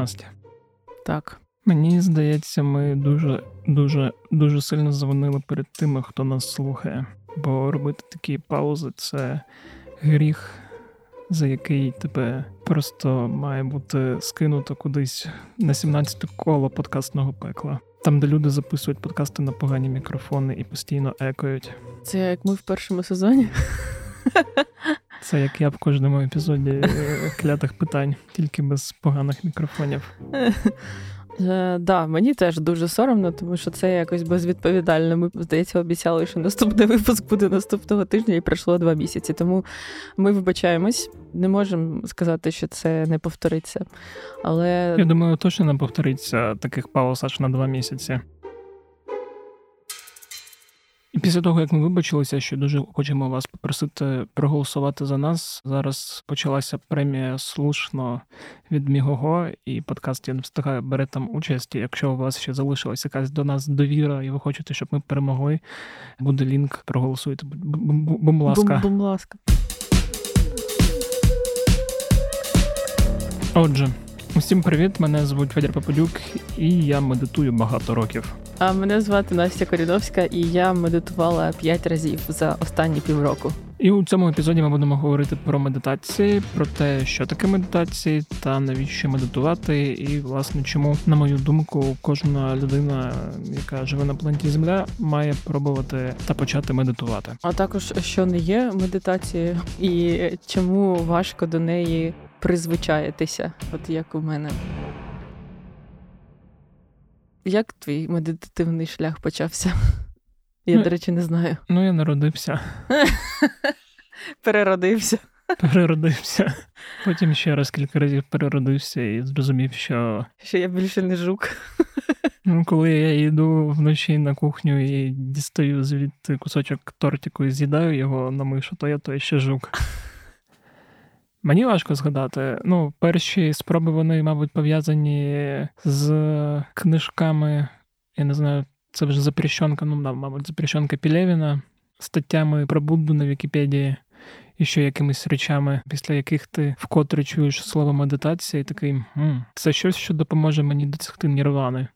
Настя. Так. Мені здається, ми дуже дуже дуже сильно завинили перед тими, хто нас слухає. Бо робити такі паузи це гріх, за який тебе просто має бути скинуто кудись на 17 коло подкастного пекла. Там, де люди записують подкасти на погані мікрофони і постійно екають. Це як ми в першому сезоні. Це як я в кожному епізоді е, клятих питань, тільки без поганих мікрофонів. Е, да, мені теж дуже соромно, тому що це якось безвідповідально. Ми, здається, обіцяли, що наступний випуск буде наступного тижня, і пройшло два місяці. Тому ми вибачаємось, не можемо сказати, що це не повториться. Але я думаю, точно не повториться таких пауз аж на два місяці. І після того, як ми вибачилися, що дуже хочемо вас попросити проголосувати за нас. Зараз почалася премія слушно від Мігого, і подкаст я не встигаю бере там участь. Якщо у вас ще залишилась якась до нас довіра, і ви хочете, щоб ми перемогли, буде лінк, проголосуйте. Бум ласка. Бум ласка. Отже, усім привіт! Мене звуть Федір Попадюк, і я медитую багато років. А мене звати Настя Коріновська, і я медитувала п'ять разів за останні півроку. І у цьому епізоді ми будемо говорити про медитації, про те, що таке медитації, та навіщо медитувати, і власне чому, на мою думку, кожна людина, яка живе на планеті Земля, має пробувати та почати медитувати. А також що не є медитацією, і чому важко до неї призвичаєтеся, от як у мене. Як твій медитативний шлях почався? Я, ну, до речі, не знаю. Ну, я народився. Переродився. Переродився. Потім ще раз кілька разів переродився і зрозумів, що. Що я більше не жук. Ну, Коли я йду вночі на кухню і дістаю звідти кусочок тортику і з'їдаю його на мишу, то я то ще жук. Мені важко згадати. Ну, перші спроби вони, мабуть, пов'язані з книжками. Я не знаю, це вже запрещенка, ну, да, мабуть, запрещенка Пілєвіна, статтями про Будду на Вікіпедії. І ще якимись речами, після яких ти вкотре чуєш слово медитація, і такий М, це щось, що допоможе мені досягти нірвани.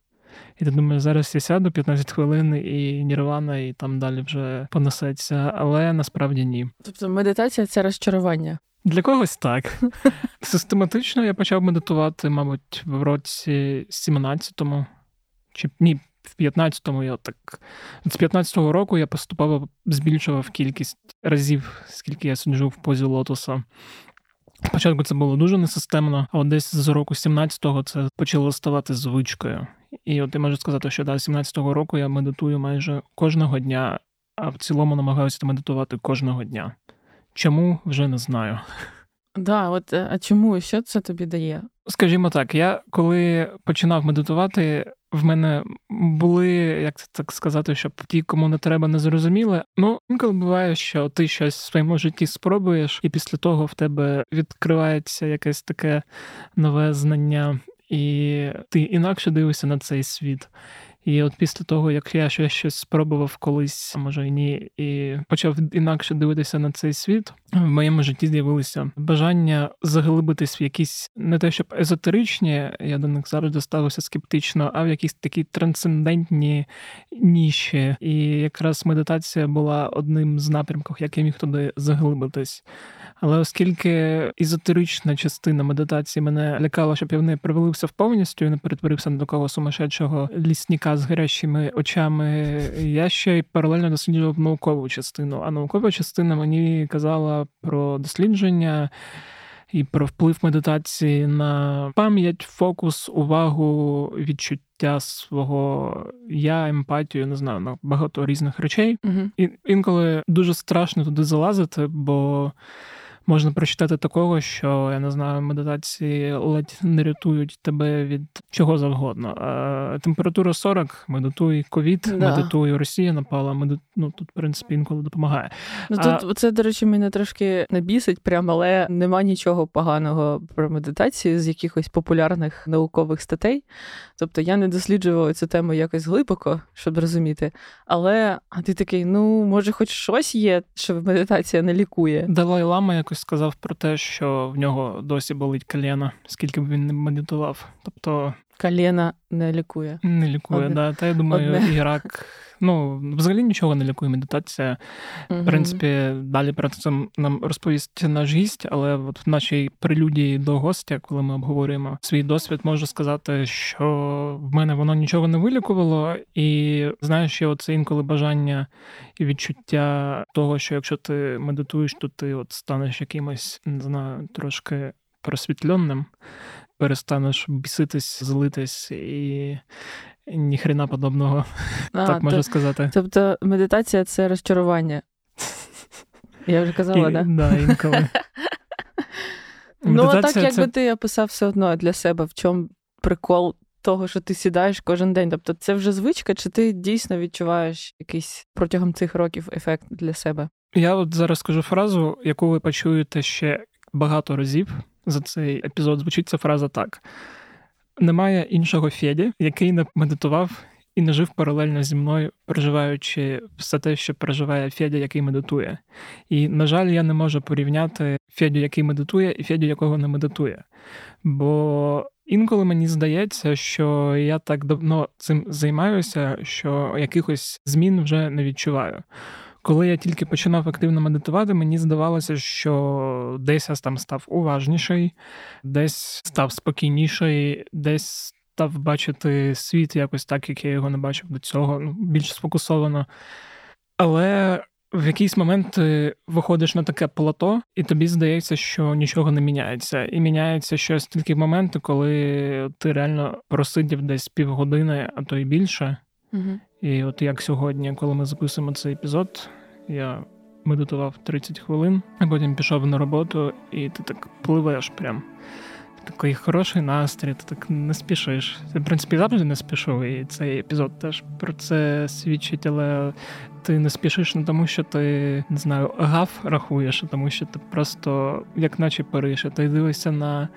І ти думаєш, зараз я сяду 15 хвилин і нірвана, і там далі вже понесеться, але насправді ні. Тобто медитація це розчарування. Для когось так. Систематично я почав медитувати, мабуть, в році 17-му, чи ні, в 15-му я так. З 15-го року я поступово збільшував кількість разів, скільки я сиджу в позі лотоса. Спочатку це було дуже несистемно, а от десь з року 17-го це почало ставати звичкою. І от я можу сказати, що да, 17-го року я медитую майже кожного дня, а в цілому намагаюся медитувати кожного дня. Чому вже не знаю. Да, от е, а чому що це тобі дає? Скажімо так, я коли починав медитувати, в мене були, як це так сказати, щоб ті, кому не треба, не зрозуміли. Ну, інколи буває, що ти щось в своєму житті спробуєш, і після того в тебе відкривається якесь таке нове знання, і ти інакше дивишся на цей світ. І от після того, як я ще щось спробував колись, може і ні, і почав інакше дивитися на цей світ, в моєму житті з'явилося бажання заглибитись в якісь не те, щоб езотеричні, я до них завжди ставився скептично, а в якісь такі трансцендентні ніші. І якраз медитація була одним з напрямків, як я міг туди заглибитись. Але оскільки ізотерична частина медитації мене лякала, щоб я в неї привалився повністю і не перетворився на такого сумасшедшого з гарячими очами, я ще й паралельно досліджував наукову частину. А наукова частина мені казала про дослідження. І про вплив медитації на пам'ять, фокус, увагу, відчуття свого я, емпатію, не знаю, на багато різних речей. Угу. І інколи дуже страшно туди залазити, бо можна прочитати такого, що я не знаю, медитації ледь не рятують тебе від чого завгодно. А Температура 40, медитуй ковід, да. медитуй Росія напала. Медит... Ну тут в принципі інколи допомагає. Ну а... тут це, до речі, мене трошки не бісить, прямо, але нема нічого поганого про медитацію з якихось популярних наукових статей. Тобто я не досліджувала цю тему якось глибоко, щоб розуміти. Але а ти такий, ну може, хоч щось є, що медитація не лікує. Далай Лама якось якось сказав про те, що в нього досі болить коліна, скільки б він не медитував. Тобто коліна не лікує. Не лікує, Одне. да. Та я думаю, Одне. і рак. Ну, взагалі нічого не лікує медитація. В принципі, далі про це нам розповість наш гість, але от в нашій прелюдії до гостя, коли ми обговорюємо свій досвід, можу сказати, що в мене воно нічого не вилікувало, і знаєш, є оце інколи бажання і відчуття того, що якщо ти медитуєш, то ти от станеш якимось, не знаю, трошки просвітленним перестанеш біситись, злитись і ніхрена подобного, а, так можу сказати. Тобто медитація це розчарування. Я вже казала, так? Да, інколи. Ну, а так, якби ти описав все одно для себе, в чому прикол того, що ти сідаєш кожен день. Тобто це вже звичка, чи ти дійсно відчуваєш якийсь протягом цих років ефект для себе? Я от зараз скажу фразу, яку ви почуєте ще багато разів за цей епізод звучить ця фраза так: немає іншого Феді, який не медитував і не жив паралельно зі мною, проживаючи все те, що проживає Федя, який медитує. І, на жаль, я не можу порівняти Федю, який медитує, і Федю, якого не медитує. Бо інколи мені здається, що я так давно цим займаюся, що якихось змін вже не відчуваю. Коли я тільки починав активно медитувати, мені здавалося, що десь я там став уважніший, десь став спокійніший, десь став бачити світ якось так, як я його не бачив до цього, ну, більш сфокусовано. Але в якийсь момент ти виходиш на таке плато, і тобі здається, що нічого не міняється. І міняється щось тільки в моменти, коли ти реально просидів десь півгодини, а то й більше. Угу. І от як сьогодні, коли ми записуємо цей епізод, я медитував 30 хвилин, а потім пішов на роботу, і ти так пливеш прям. Такий хороший настрій, ти так не спішиш. Ти, в принципі, завжди не спішив, і цей епізод теж про це свідчить, але ти не спішиш не тому, що ти не знаю, гав рахуєш, а тому що ти просто, як наче париш, ти дивишся на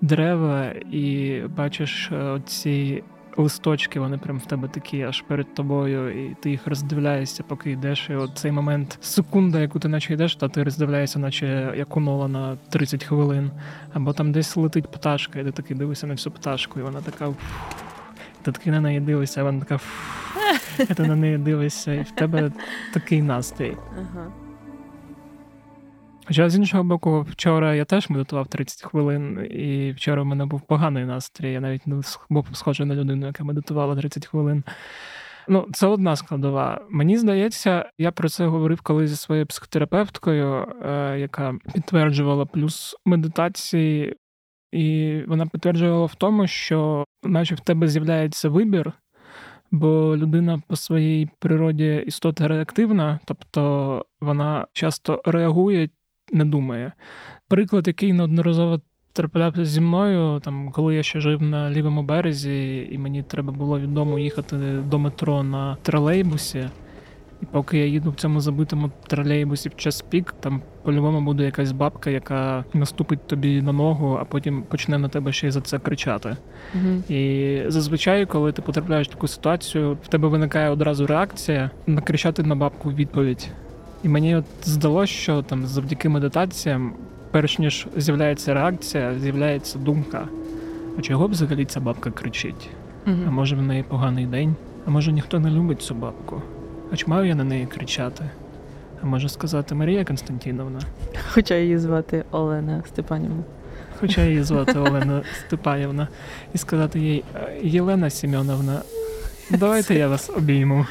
дерева і бачиш е, ці листочки, вони прям в тебе такі аж перед тобою, і ти їх роздивляєшся, поки йдеш. І от цей момент, секунда, яку ти наче йдеш, та ти роздивляєшся, наче як у Нола на 30 хвилин. Або там десь летить пташка, і ти такий дивишся на цю пташку, і вона така. Ти такий на неї дивишся, а вона така. Ти на неї дивишся, і в тебе такий настрій. Ага. Хоча з іншого боку, вчора я теж медитував 30 хвилин, і вчора в мене був поганий настрій. Я навіть не був схожий на людину, яка медитувала 30 хвилин. Ну, це одна складова. Мені здається, я про це говорив колись зі своєю психотерапевткою, е, яка підтверджувала плюс медитації, і вона підтверджувала в тому, що, наче в тебе з'являється вибір. Бо людина по своїй природі істота реактивна, тобто вона часто реагує не думає. Приклад, який неодноразово траплявся зі мною, там, коли я ще жив на лівому березі, і мені треба було відомо їхати до метро на тролейбусі. І поки я їду в цьому забитому тролейбусі в час пік, там по-любому буде якась бабка, яка наступить тобі на ногу, а потім почне на тебе ще й за це кричати. uh І зазвичай, коли ти потрапляєш в таку ситуацію, в тебе виникає одразу реакція накричати на бабку відповідь. І мені от здалося, що там завдяки медитаціям, перш ніж з'являється реакція, з'являється думка. А чого б взагалі ця бабка кричить? Угу. А може в неї поганий день? А може ніхто не любить цю бабку? А чи маю я на неї кричати? А може сказати Марія Константіновна? Хоча її звати Олена Степанівна. Хоча її звати Олена Степанівна, і сказати їй Єлена Сімеоновна, давайте я вас обійму.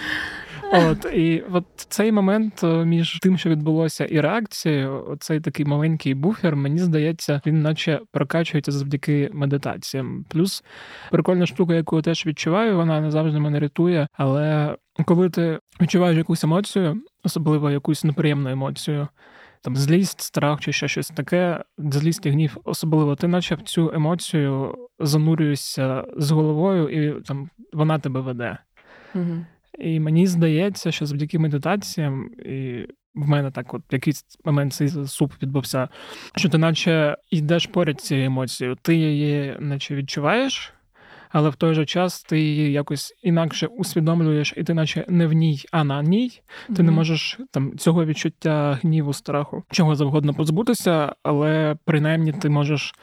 От і от цей момент е, між тим, що відбулося, і реакцією, цей такий маленький буфер, мені здається, він наче прокачується завдяки медитаціям. Плюс прикольна штука, яку я теж відчуваю, вона не завжди мене рятує. Але коли ти відчуваєш якусь емоцію, особливо якусь неприємну емоцію. Там злість, страх чи ще щось таке, злість і гнів, особливо ти наче в цю емоцію занурюєшся з головою, і там вона тебе веде. Угу. І мені здається, що завдяки медитаціям, і в мене так, от якийсь момент цей суп відбувся, що ти наче йдеш поряд цією емоцією, ти її наче відчуваєш, але в той же час ти її якось інакше усвідомлюєш, і ти, наче не в ній, а на ній. Ти mm-hmm. не можеш там цього відчуття гніву, страху, чого завгодно позбутися, але принаймні ти можеш.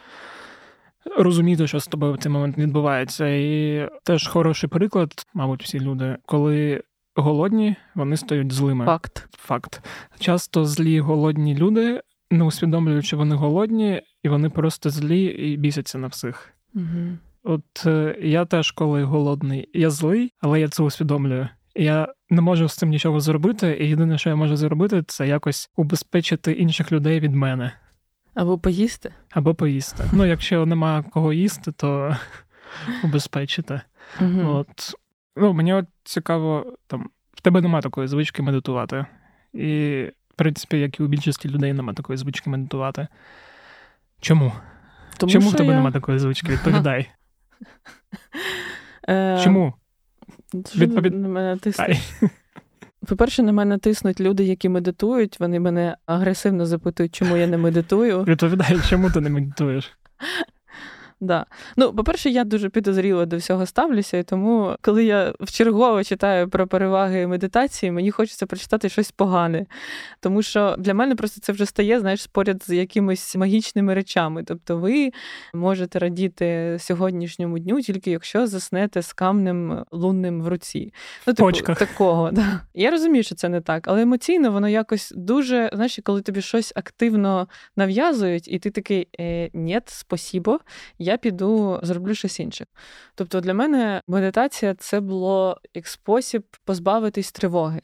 Розуміти, що з тобою в цей момент відбувається, і теж хороший приклад, мабуть, всі люди, коли голодні, вони стають злими. Факт. Факт. Часто злі голодні люди, не усвідомлюють, що вони голодні, і вони просто злі і бісяться на всіх. Угу. От е, я теж, коли голодний, я злий, але я це усвідомлюю. Я не можу з цим нічого зробити, і єдине, що я можу зробити, це якось убезпечити інших людей від мене. Або поїсти. Або поїсти. Ну, якщо нема кого їсти, то убезпечити. Угу. От. Ну, Мені от цікаво, там, в тебе немає такої звички медитувати. І, в принципі, як і у більшості людей немає такої звички медитувати. Чому? Тому Чому в тебе я... немає такої звички? Відповідай. Е, Чому? Відповід... на мене По-перше, на мене тиснуть люди, які медитують. Вони мене агресивно запитують, чому я не медитую. Відповідай, чому ти не медитуєш? Да. Ну, по-перше, я дуже підозріло до всього ставлюся, і тому, коли я вчергово читаю про переваги медитації, мені хочеться прочитати щось погане. Тому що для мене просто це вже стає, знаєш, поряд з якимись магічними речами. Тобто, ви можете радіти сьогоднішньому дню, тільки якщо заснете з камнем лунним в руці. Ну, типу, Почках. такого. Да. Я розумію, що це не так, але емоційно воно якось дуже, знаєш, коли тобі щось активно нав'язують, і ти такий е, ні, спасібо я піду зроблю щось інше. Тобто для мене медитація це було як спосіб позбавитись тривоги.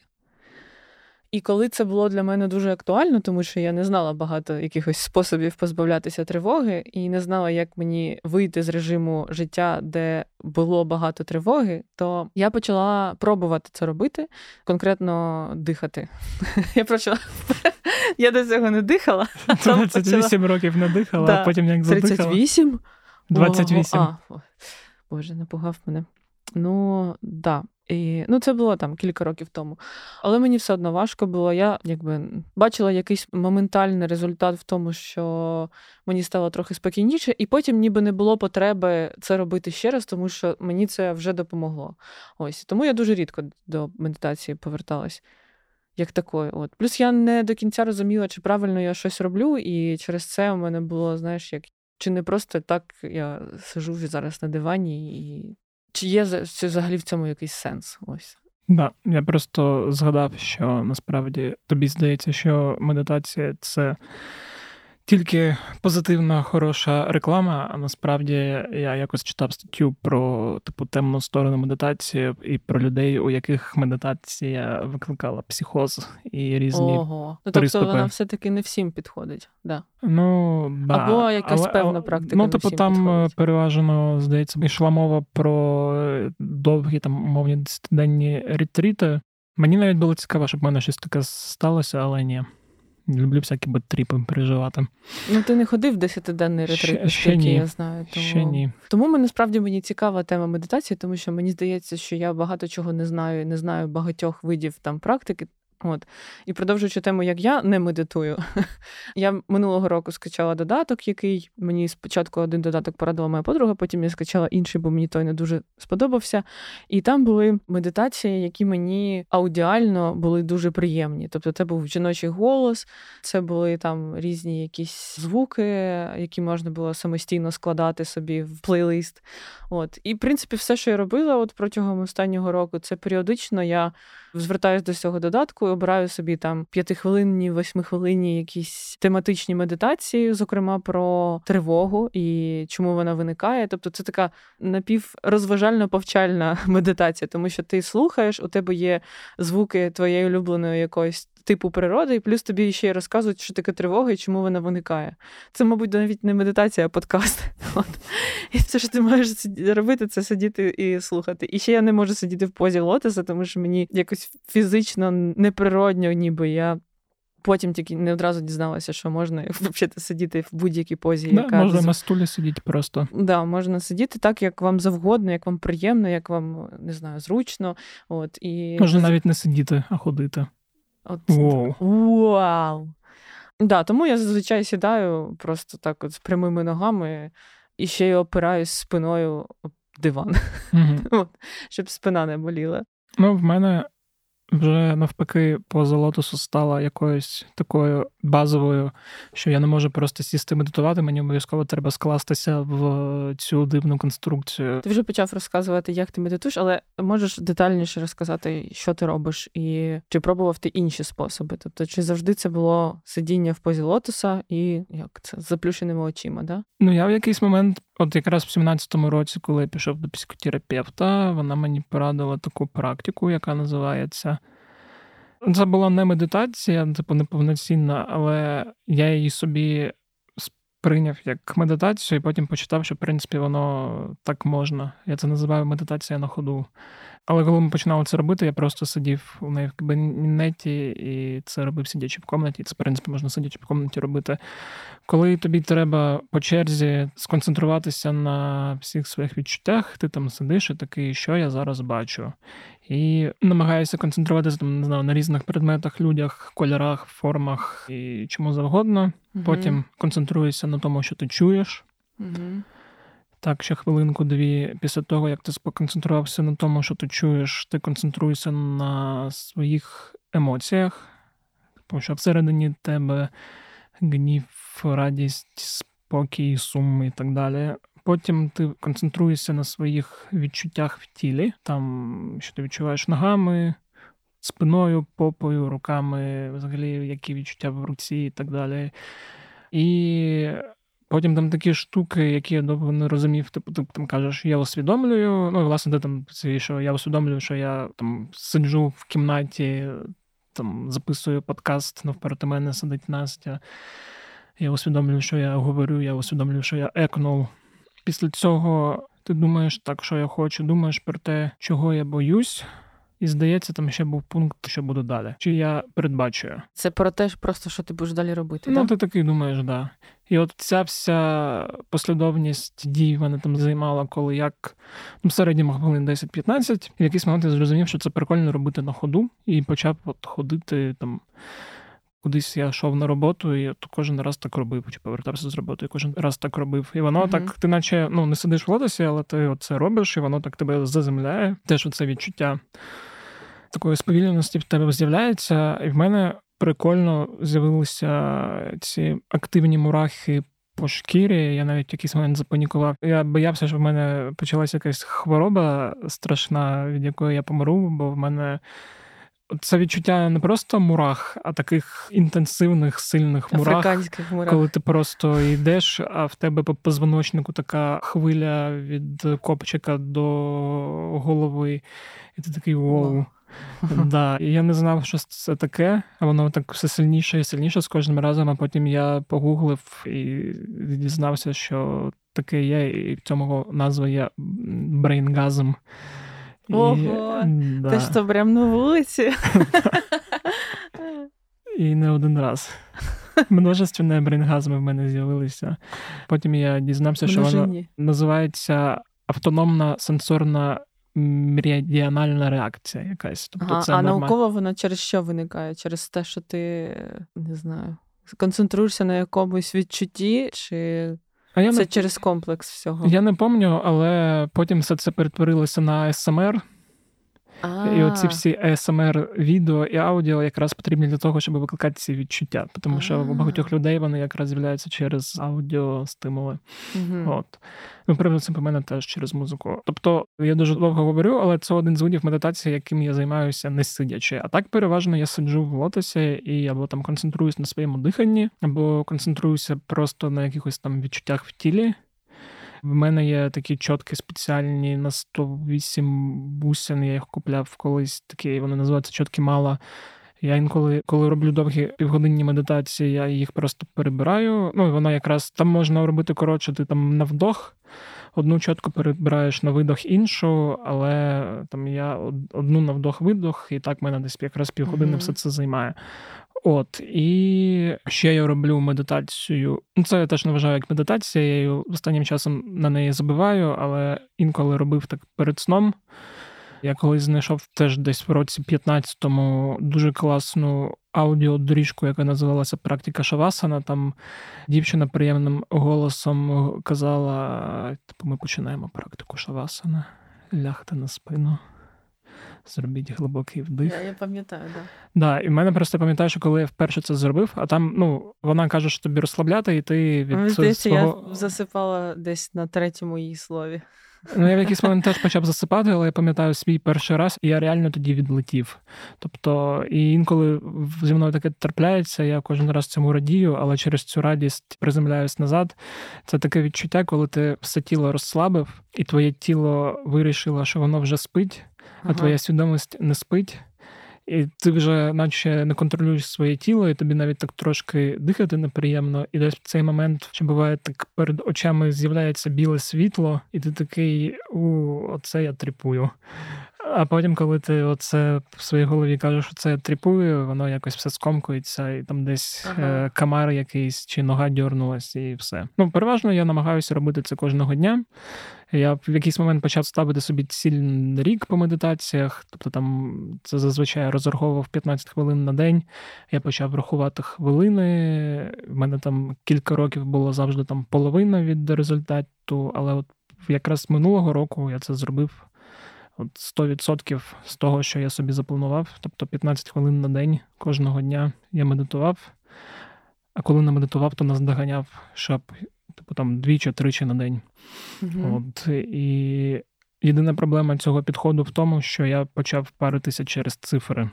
І коли це було для мене дуже актуально, тому що я не знала багато якихось способів позбавлятися тривоги, і не знала, як мені вийти з режиму життя, де було багато тривоги, то я почала пробувати це робити, конкретно дихати. Я почала я до цього не дихала. 28 років не дихала, а потім як задихала. 38? 28. А, Боже, напугав мене. Ну, да. І, Ну, це було там кілька років тому. Але мені все одно важко було. Я якби бачила якийсь моментальний результат в тому, що мені стало трохи спокійніше, і потім ніби не було потреби це робити ще раз, тому що мені це вже допомогло. Ось тому я дуже рідко до медитації поверталась. Як такої. От. Плюс я не до кінця розуміла, чи правильно я щось роблю, і через це у мене було, знаєш, як чи не просто так я сижу зараз на дивані, і чи є взагалі в цьому якийсь сенс? Ось. Да, я просто згадав, що насправді тобі здається, що медитація це тільки позитивна, хороша реклама. А насправді я якось читав статтю про типу темну сторону медитації і про людей, у яких медитація викликала психоз і різні. Ого. Ну, Тобто вона все-таки не всім підходить. Да. Ну, да. Або якась але, певна практика. Ну, типу, там е, підходить. переважно, здається, йшла мова про е, довгі там умовні десятиденні ретріти. Мені навіть було цікаво, щоб в мене щось таке сталося, але ні. Люблю всякі бетріпи переживати. Ну, ти не ходив в десятиденний ретрит, Ні, я знаю. Тому... Ще ні. Тому ми насправді мені цікава тема медитації, тому що мені здається, що я багато чого не знаю, не знаю багатьох видів там практики. От і продовжуючи тему, як я не медитую. я минулого року скачала додаток, який мені спочатку один додаток порадила моя подруга, потім я скачала інший, бо мені той не дуже сподобався. І там були медитації, які мені аудіально були дуже приємні. Тобто, це був жіночий голос, це були там різні якісь звуки, які можна було самостійно складати собі в плейлист. От і в принципі, все, що я робила, от протягом останнього року, це періодично я звертаюся до цього додатку і обираю собі там п'ятихвилинні, восьмихвилинні якісь тематичні медитації, зокрема про тривогу і чому вона виникає. Тобто, це така напіврозважально повчальна медитація, тому що ти слухаєш, у тебе є звуки твоєї улюбленої якоїсь типу природи, і плюс тобі ще й розказують, що таке тривога і чому вона виникає. Це, мабуть, навіть не медитація, а подкаст. От. І все, що ти можеш робити, це сидіти і слухати. І ще я не можу сидіти в позі лотоса, тому що мені якось фізично неприродньо, ніби я. Потім тільки не одразу дізналася, що можна взагалі сидіти в будь-якій позі. Да, яка Можна на стулі сидіти просто. Да, можна сидіти так, як вам завгодно, як вам приємно, як вам не знаю, зручно. От, і... Можна навіть не сидіти, а ходити. От, Вау. Вау! Да, Тому я зазвичай сідаю просто так от з прямими ногами і ще й опираюсь спиною диван, Угу. щоб спина не боліла. Ну, в мене вже навпаки поза лотосу стала якоюсь такою базовою, що я не можу просто сісти медитувати, мені обов'язково треба скластися в цю дивну конструкцію. Ти вже почав розказувати, як ти медитуєш, але можеш детальніше розказати, що ти робиш, і чи пробував ти інші способи? Тобто, чи завжди це було сидіння в позі лотоса і як це з заплющеними очима? Да? Ну, я в якийсь момент, от якраз в 17-му році, коли я пішов до психотерапевта, вона мені порадила таку практику, яка називається. Це була не медитація, типу неповноцінна, але я її собі сприйняв як медитацію, і потім почитав, що в принципі воно так можна. Я це називаю медитація на ходу. Але коли ми починали це робити, я просто сидів у неї в кабінеті і це робив сидячи в комнаті. Це, в принципі, можна сидячи в комнаті робити. Коли тобі треба по черзі сконцентруватися на всіх своїх відчуттях, ти там сидиш і такий, що я зараз бачу. І намагаєшся концентруватися там, не знаю, на різних предметах, людях, кольорах, формах і чому завгодно. Потім концентруєшся на тому, що ти чуєш. Угу. Так, ще хвилинку-дві після того, як ти сконцентрувався на тому, що ти чуєш, ти концентруєшся на своїх емоціях, тому що всередині тебе гнів, радість, спокій, сум і так далі. Потім ти концентруєшся на своїх відчуттях в тілі, там, що ти відчуваєш ногами, спиною, попою, руками, взагалі, які відчуття в руці і так далі. І Потім там такі штуки, які я довго не розумів, типу, ти там кажеш, я усвідомлюю. Ну, власне, ти там що я усвідомлюю, що я там сиджу в кімнаті, там записую подкаст, навперед мене сидить Настя. Я усвідомлюю, що я говорю, я усвідомлюю, що я екнув. Після цього ти думаєш так, що я хочу, думаєш про те, чого я боюсь. І здається, там ще був пункт, що буде далі. Чи я передбачую? Це про те, просто що ти будеш далі робити. Ну, да? ти такий думаєш, да. І от ця вся послідовність дій мене там займала, коли як ну, в середньому хвилин 10-15, і в якийсь момент я зрозумів, що це прикольно робити на ходу, і почав от ходити там. Кудись я йшов на роботу, і от кожен раз так робив, чи повертався з роботи, і кожен раз так робив. І воно mm-hmm. так, ти наче ну, не сидиш в лотосі, але ти це робиш, і воно так тебе заземляє. Теж оце відчуття такої сповільненості в тебе з'являється, і в мене прикольно з'явилися ці активні мурахи. По шкірі, я навіть якийсь момент запанікував. Я боявся, що в мене почалася якась хвороба страшна, від якої я помру, бо в мене це відчуття не просто мурах, а таких інтенсивних, сильних мурах, мурах. коли ти просто йдеш, а в тебе по позвоночнику така хвиля від копчика до голови, і ти такий воу. Да, і я не знав, що це таке, а воно так все сильніше і сильніше з кожним разом. А потім я погуглив і дізнався, що таке є, і в цьому назва є брейнгазм. Ого, да. ти що прям на вулиці? І не один раз. Множественні брейнгазми в мене з'явилися. Потім я дізнався, що воно називається автономна сенсорна меридіанальна реакція якась. Тобто ага, це А норма... науково вона через що виникає? Через те, що ти не знаю, концентруєшся на якомусь відчутті, чи а я це не... через комплекс всього? Я не пам'ятаю, але потім все це перетворилося на СМР. А-а-а. І оці всі ASMR відео і аудіо якраз потрібні для того, щоб викликати ці відчуття. Тому що у багатьох людей вони якраз з'являються через аудіостимули. Угу. От. Ну, принципі, по мене теж через музику. Тобто я дуже довго говорю, але це один з видів медитації, яким я займаюся не сидячи. А так переважно я сиджу в лотосі і або там концентруюсь на своєму диханні, або концентруюся просто на якихось там відчуттях в тілі. В мене є такі чотки спеціальні на 108 бусин. Я їх купляв колись такі, вони називаються чотки мала. Я інколи, коли роблю довгі півгодинні медитації, я їх просто перебираю. Ну, вона якраз там можна робити коротше, ти там на вдох. Одну чітко перебираєш на видох іншу, але там я одну на вдох-видох, і так мене десь якраз півгодини mm-hmm. все це займає. От, і ще я роблю медитацію. Ну, це я теж не вважаю як медитація, я її останнім часом на неї забиваю, але інколи робив так перед сном. Я колись знайшов теж десь в році 15-му дуже класну аудіодоріжку, яка називалася Практика Шавасана. Там дівчина приємним голосом казала: типу, ми починаємо практику Шавасана, лягте на спину. Зробіть глибокий вдих. Я, я пам'ятаю, да. Да, і в мене просто пам'ятаю, що коли я вперше це зробив, а там ну вона каже, що тобі розслабляти, і ти від Мені здається, свого... я засипала десь на третьому її слові. Ну, я в якийсь момент теж почав засипати, але я пам'ятаю свій перший раз, і я реально тоді відлетів. Тобто, і інколи зі мною таке трапляється, я кожен раз цьому радію, але через цю радість приземляюсь назад. Це таке відчуття, коли ти все тіло розслабив, і твоє тіло вирішило, що воно вже спить, а ага. твоя свідомість не спить. І ти вже, наче не контролюєш своє тіло, і тобі навіть так трошки дихати неприємно. І десь в цей момент що буває так перед очами з'являється біле світло, і ти такий у оце я тріпую. А потім, коли ти оце в своїй голові кажеш, що це я тріпую, воно якось все скомкується, і там десь ага. е, камар якийсь чи нога дьорнулась, і все. Ну, переважно я намагаюся робити це кожного дня. Я в якийсь момент почав ставити собі ціль рік по медитаціях, тобто там це зазвичай розраховував 15 хвилин на день. Я почав рахувати хвилини. В мене там кілька років було завжди там половина від результату, але от якраз минулого року я це зробив от 100% з того, що я собі запланував. Тобто 15 хвилин на день кожного дня я медитував. А коли не медитував, то наздоганяв, щоб типу там двічі-тричі на день. Угу. От, І єдина проблема цього підходу в тому, що я почав паритися через цифри.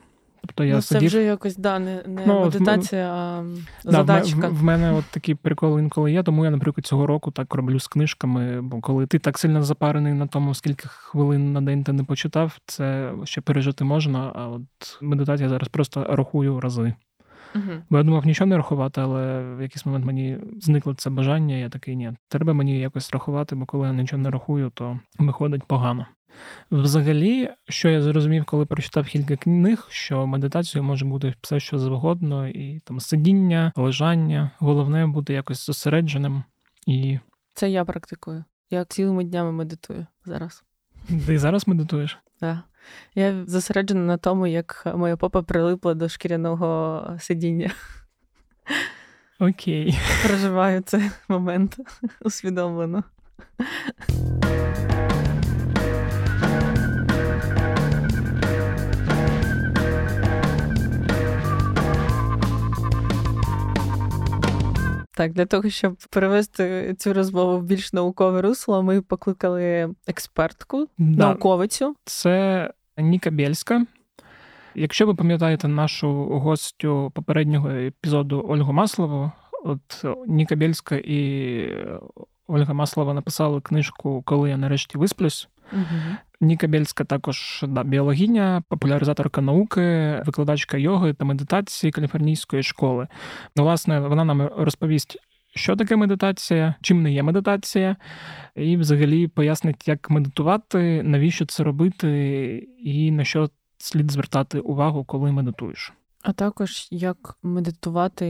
Тобто я ну, сидів... Це вже якось да, не не ну, медитація, а да, задачка. В, в мене от такі приколи інколи є, тому я, наприклад, цього року так роблю з книжками. Бо коли ти так сильно запарений на тому, скільки хвилин на день ти не почитав, це ще пережити можна. А от медитація зараз просто рахую рази. Угу. Бо я думав нічого не рахувати, але в якийсь момент мені зникло це бажання. Я такий, ні, треба мені якось рахувати, бо коли я нічого не рахую, то виходить погано. Взагалі, що я зрозумів, коли прочитав кілька книг, що медитацією може бути все, що завгодно, і там сидіння, лежання. Головне бути якось зосередженим і. Це я практикую. Я цілими днями медитую зараз. Ти зараз медитуєш? Так. Я зосереджена на тому, як моя попа прилипла до шкіряного сидіння. Окей. Проживаю цей момент усвідомлено. Так, для того, щоб перевести цю розмову в більш наукове русло, ми покликали експертку, да. науковицю. Це Ніка Бєльська. Якщо ви пам'ятаєте нашу гостю попереднього епізоду Ольгу Маслову, от Ніка Бєльська і Ольга Маслова написали книжку Коли я нарешті висплюсь. Угу. Ніка Бєльська також да, біологиня, популяризаторка науки, викладачка йоги та медитації каліфорнійської школи. Власне, вона нам розповість. Що таке медитація, чим не є медитація, і взагалі пояснить, як медитувати, навіщо це робити, і на що слід звертати увагу, коли медитуєш. А також як медитувати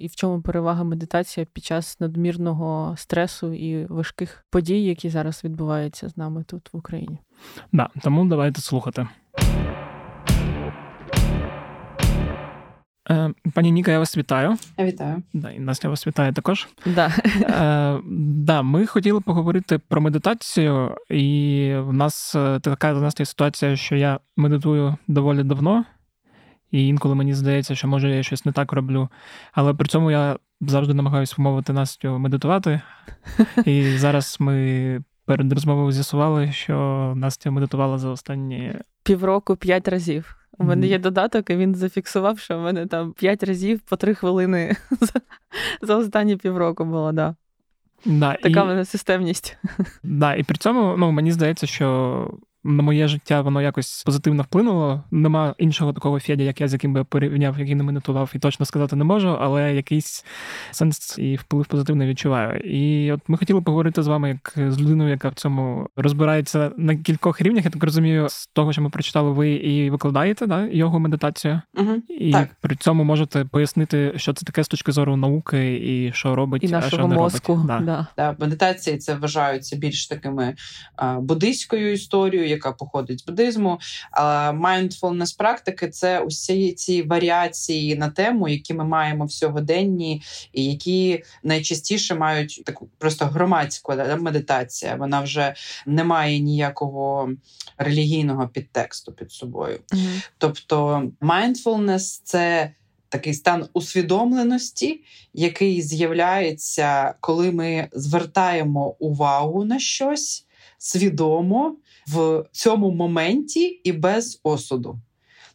і в чому перевага медитація під час надмірного стресу і важких подій, які зараз відбуваються з нами тут в Україні. Да, тому давайте слухати. Е, пані Ніка, я вас вітаю. Вітаю. Да, і Настя вас вітає також. Да. Е, да, Ми хотіли поговорити про медитацію, і в нас е, така нас є ситуація, що я медитую доволі давно. І інколи мені здається, що може я щось не так роблю. Але при цьому я завжди намагаюся вмовити Настю медитувати. І зараз ми перед розмовою з'ясували, що Настя медитувала за останні півроку п'ять разів. У мене є додаток, і він зафіксував, що в мене там п'ять разів по три хвилини за останні півроку було, да. Да, Така в мене системність. Да, І при цьому ну, мені здається, що на моє життя воно якось позитивно вплинуло. Нема іншого такого Федя, як я з яким би порівняв, який не медитував, і точно сказати не можу, але якийсь сенс і вплив позитивний відчуваю. І от ми хотіли поговорити з вами як з людиною, яка в цьому розбирається на кількох рівнях. Я так розумію, з того, що ми прочитали, ви і викладаєте да, його медитацію, угу, і так. при цьому можете пояснити, що це таке з точки зору науки, і що робить і нашого а що не мозку. робить. Да. Да. Медитації це вважаються більш такими а, буддийською історією яка походить з буддизму. Mindfulness практики це усі ці варіації на тему, які ми маємо в сьогоденні, і які найчастіше мають таку просто громадську да, медитація. Вона вже не має ніякого релігійного підтексту під собою. Mm-hmm. Тобто, mindfulness – це такий стан усвідомленості, який з'являється, коли ми звертаємо увагу на щось свідомо в цьому моменті і без осуду.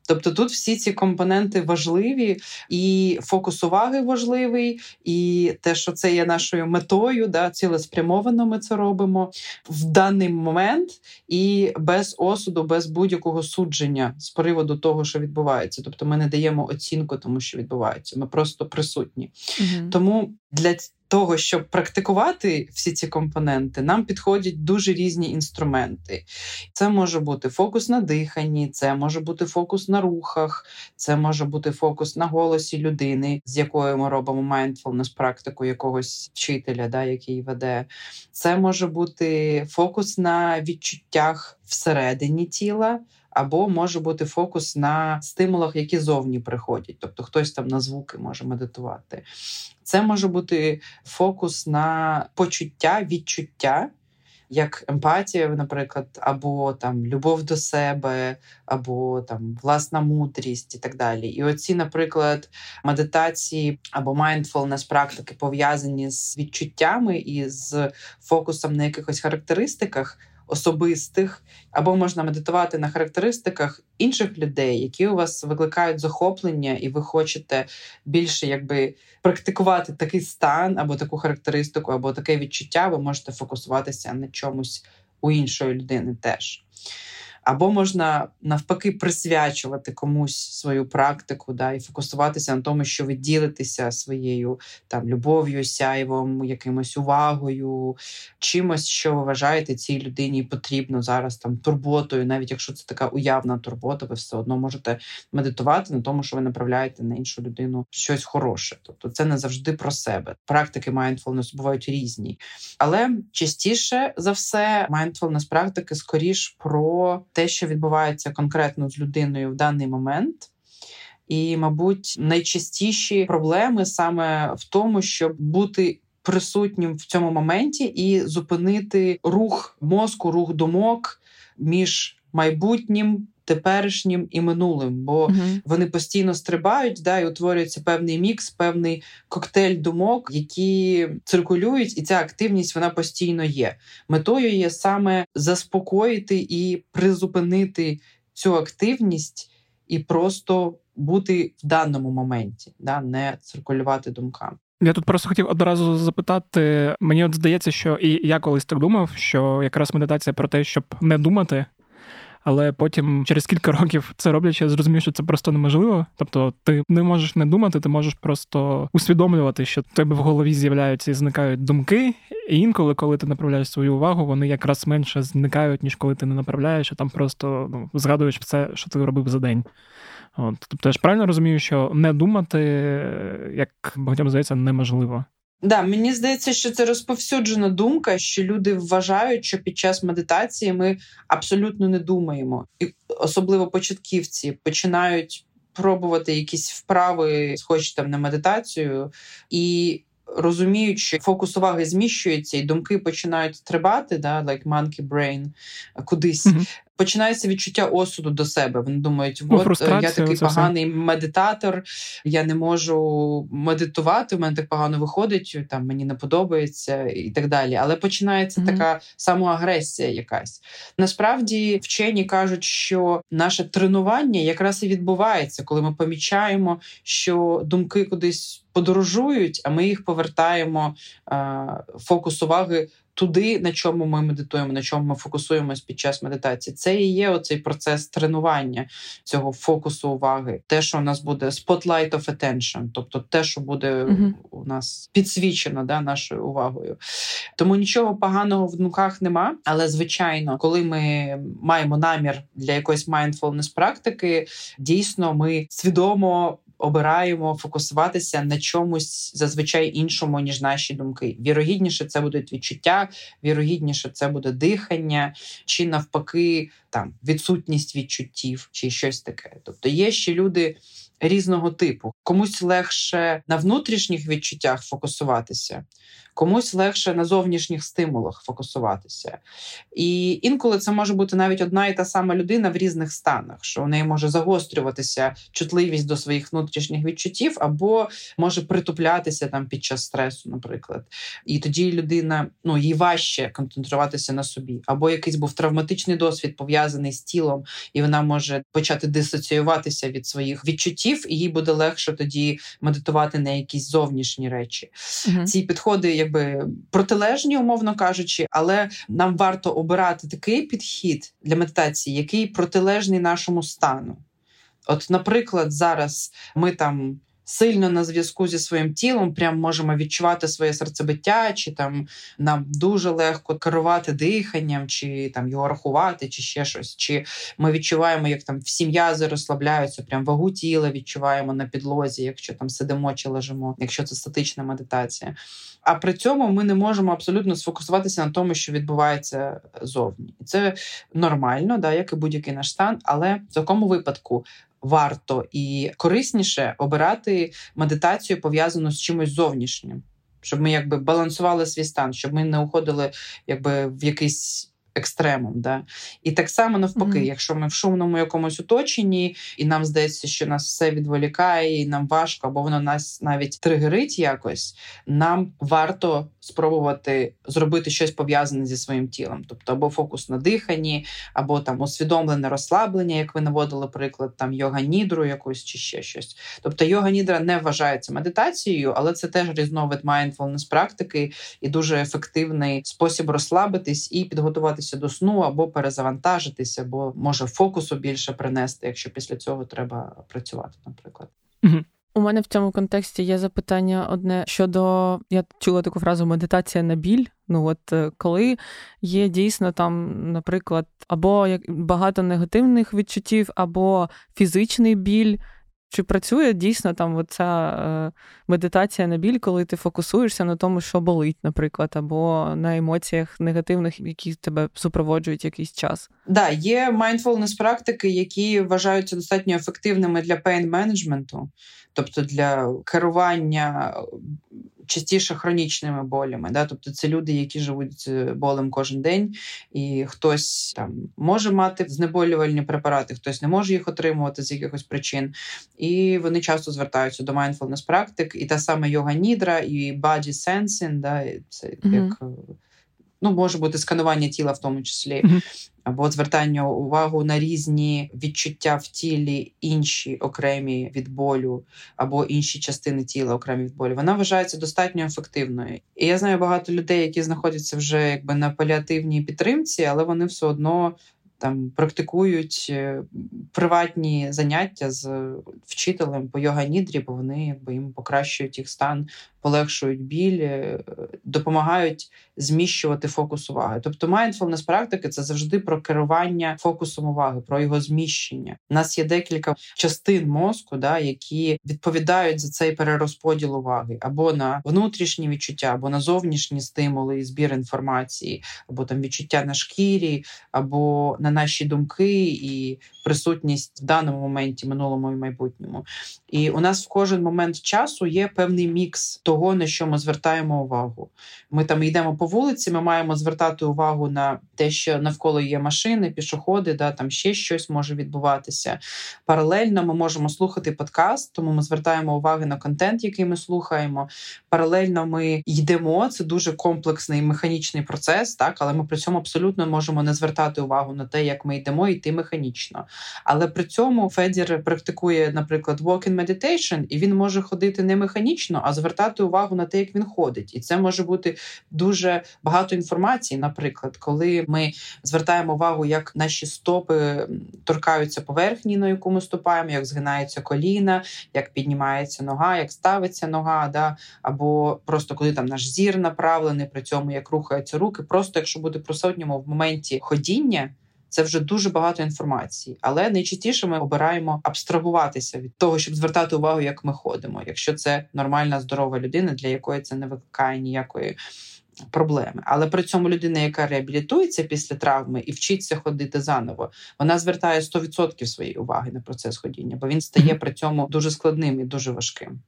Тобто тут всі ці компоненти важливі, і фокус уваги важливий, і те, що це є нашою метою, да, цілеспрямовано ми це робимо в даний момент і без осуду, без будь-якого судження з приводу того, що відбувається. Тобто ми не даємо оцінку тому, що відбувається. Ми просто присутні. Угу. Тому для того, щоб практикувати всі ці компоненти, нам підходять дуже різні інструменти. Це може бути фокус на диханні, це може бути фокус на рухах, це може бути фокус на голосі людини, з якою ми робимо mindfulness практику якогось вчителя, да, який веде. Це може бути фокус на відчуттях всередині тіла або може бути фокус на стимулах, які зовні приходять, тобто хтось там на звуки може медитувати. Це може бути фокус на почуття, відчуття. Як емпатія, наприклад, або там любов до себе, або там власна мудрість і так далі. І оці, наприклад, медитації або mindfulness практики пов'язані з відчуттями і з фокусом на якихось характеристиках, особистих, або можна медитувати на характеристиках інших людей, які у вас викликають захоплення, і ви хочете більше якби практикувати такий стан, або таку характеристику, або таке відчуття, ви можете фокусуватися на чомусь у іншої людини теж. Або можна навпаки присвячувати комусь свою практику, да, і фокусуватися на тому, що ви ділитеся своєю там любов'ю, сяйвом, якимось увагою, чимось, що ви вважаєте цій людині потрібно зараз там турботою, навіть якщо це така уявна турбота, ви все одно можете медитувати на тому, що ви направляєте на іншу людину щось хороше. Тобто це не завжди про себе. Практики mindfulness бувають різні, але частіше за все mindfulness практики скоріш про те, що відбувається конкретно з людиною в даний момент. І, мабуть, найчастіші проблеми саме в тому, щоб бути присутнім в цьому моменті і зупинити рух мозку, рух думок між майбутнім теперішнім і минулим, бо uh вони постійно стрибають, да, і утворюється певний мікс, певний коктейль думок, які циркулюють, і ця активність вона постійно є. Метою є саме заспокоїти і призупинити цю активність і просто бути в даному моменті, да, не циркулювати думками. Я тут просто хотів одразу запитати. Мені от здається, що і я колись так думав, що якраз медитація про те, щоб не думати, але потім через кілька років це роблячи, я зрозумів, що це просто неможливо. Тобто, ти не можеш не думати, ти можеш просто усвідомлювати, що в тебе в голові з'являються і зникають думки. І інколи, коли ти направляєш свою увагу, вони якраз менше зникають, ніж коли ти не направляєш, а там просто ну, згадуєш все, що ти робив за день. От, Тобто я ж правильно розумію, що не думати, як багатьом здається, неможливо. Да, мені здається, що це розповсюджена думка, що люди вважають, що під час медитації ми абсолютно не думаємо, і особливо початківці починають пробувати якісь вправи, схожі там на медитацію, і розуміють, що фокус уваги зміщується, і думки починають стрибати, да, like monkey brain, кудись. Mm-hmm починається відчуття осуду до себе. Вони думають, ну, от я такий поганий все. медитатор, я не можу медитувати. У мене так погано виходить, там мені не подобається і так далі. Але починається mm-hmm. така самоагресія, якась насправді вчені кажуть, що наше тренування якраз і відбувається, коли ми помічаємо, що думки кудись подорожують, а ми їх повертаємо фокус уваги туди, на чому ми медитуємо, на чому ми фокусуємось під час медитації. Це і є оцей процес тренування цього фокусу уваги. Те, що у нас буде spotlight of attention, тобто те, що буде uh у нас підсвічено да, нашою увагою. Тому нічого поганого в думках нема. Але звичайно, коли ми маємо намір для якоїсь mindfulness практики, дійсно ми свідомо обираємо фокусуватися на чомусь зазвичай іншому, ніж наші думки. Вірогідніше, це будуть відчуття, вірогідніше, це буде дихання, чи навпаки, там відсутність відчуттів, чи щось таке. Тобто є ще люди. Різного типу комусь легше на внутрішніх відчуттях фокусуватися, комусь легше на зовнішніх стимулах фокусуватися. І інколи це може бути навіть одна і та сама людина в різних станах, що у неї може загострюватися чутливість до своїх внутрішніх відчуттів, або може притуплятися там під час стресу, наприклад. І тоді людина ну їй важче концентруватися на собі, або якийсь був травматичний досвід пов'язаний з тілом, і вона може почати дисоціюватися від своїх відчуттів, і їй буде легше тоді медитувати на якісь зовнішні речі. Угу. Ці підходи якби протилежні, умовно кажучи, але нам варто обирати такий підхід для медитації, який протилежний нашому стану. От, наприклад, зараз ми там сильно на зв'язку зі своїм тілом, прям можемо відчувати своє серцебиття, чи там нам дуже легко керувати диханням, чи там його рахувати, чи ще щось. Чи ми відчуваємо, як там всі м'язи розслабляються, прям вагу тіла відчуваємо на підлозі, якщо там сидимо чи лежимо, якщо це статична медитація. А при цьому ми не можемо абсолютно сфокусуватися на тому, що відбувається зовні, і це нормально, да, як і будь-який наш стан. Але в такому випадку варто і корисніше обирати медитацію пов'язану з чимось зовнішнім, щоб ми якби балансували свій стан, щоб ми не уходили якби в якийсь екстремум. Да? І так само навпаки, mm-hmm. якщо ми в шумному якомусь оточенні, і нам здається, що нас все відволікає, і нам важко, або воно нас навіть тригерить якось, нам варто спробувати зробити щось пов'язане зі своїм тілом, тобто або фокус на диханні, або там усвідомлене розслаблення, як ви наводили приклад, там йога нідру якусь чи ще щось. Тобто йога нідра не вважається медитацією, але це теж різновид mindfulness практики і дуже ефективний спосіб розслабитись і підготуватися до сну, або перезавантажитися, або може фокусу більше принести, якщо після цього треба працювати, наприклад. У мене в цьому контексті є запитання одне щодо я чула таку фразу медитація на біль. Ну от е, коли є дійсно там, наприклад, або багато негативних відчуттів, або фізичний біль, чи працює дійсно там ця е, медитація на біль, коли ти фокусуєшся на тому, що болить, наприклад, або на емоціях негативних, які тебе супроводжують якийсь час? Да, є mindfulness практики, які вважаються достатньо ефективними для pain менеджменту, тобто для керування частіше хронічними болями. Да? Тобто це люди, які живуть з болем кожен день, і хтось там може мати знеболювальні препарати, хтось не може їх отримувати з якихось причин. І вони часто звертаються до mindfulness практик, і та сама йога нідра, і body sensing, да? це mm-hmm. як ну може бути сканування тіла в тому числі. Mm-hmm або звертання увагу на різні відчуття в тілі, інші окремі від болю, або інші частини тіла окремі від болю, вона вважається достатньо ефективною. І я знаю багато людей, які знаходяться вже якби на паліативній підтримці, але вони все одно там практикують е, приватні заняття з вчителем по йога нідрі, бо вони якби їм покращують їх стан, полегшують біль, е, допомагають зміщувати фокус уваги. Тобто, mindfulness практики це завжди про керування фокусом уваги, про його зміщення. У нас є декілька частин мозку, да, які відповідають за цей перерозподіл уваги або на внутрішні відчуття, або на зовнішні стимули і збір інформації, або там відчуття на шкірі, або на наші думки і присутність в даному моменті, минулому і майбутньому. І у нас в кожен момент часу є певний мікс того, на що ми звертаємо увагу. Ми там йдемо по вулиці, ми маємо звертати увагу на те, що навколо є машини, пішоходи, да, там ще щось може відбуватися. Паралельно ми можемо слухати подкаст, тому ми звертаємо увагу на контент, який ми слухаємо. Паралельно ми йдемо. Це дуже комплексний механічний процес, так але ми при цьому абсолютно можемо не звертати увагу на те, як ми йдемо, йти механічно. Але при цьому Федір практикує, наприклад, walking meditation, і він може ходити не механічно, а звертати увагу на те, як він ходить. І це може бути дуже багато інформації. Наприклад, коли ми звертаємо увагу, як наші стопи торкаються поверхні, на яку ми ступаємо, як згинаються коліна, як піднімається нога, як ставиться нога, да або просто коли там наш зір направлений, при цьому як рухаються руки. Просто якщо бути присутньому в моменті ходіння це вже дуже багато інформації. Але найчастіше ми обираємо абстрагуватися від того, щоб звертати увагу, як ми ходимо, якщо це нормальна здорова людина, для якої це не викликає ніякої проблеми. Але при цьому людина, яка реабілітується після травми і вчиться ходити заново, вона звертає 100% своєї уваги на процес ходіння, бо він стає при цьому дуже складним і дуже важким.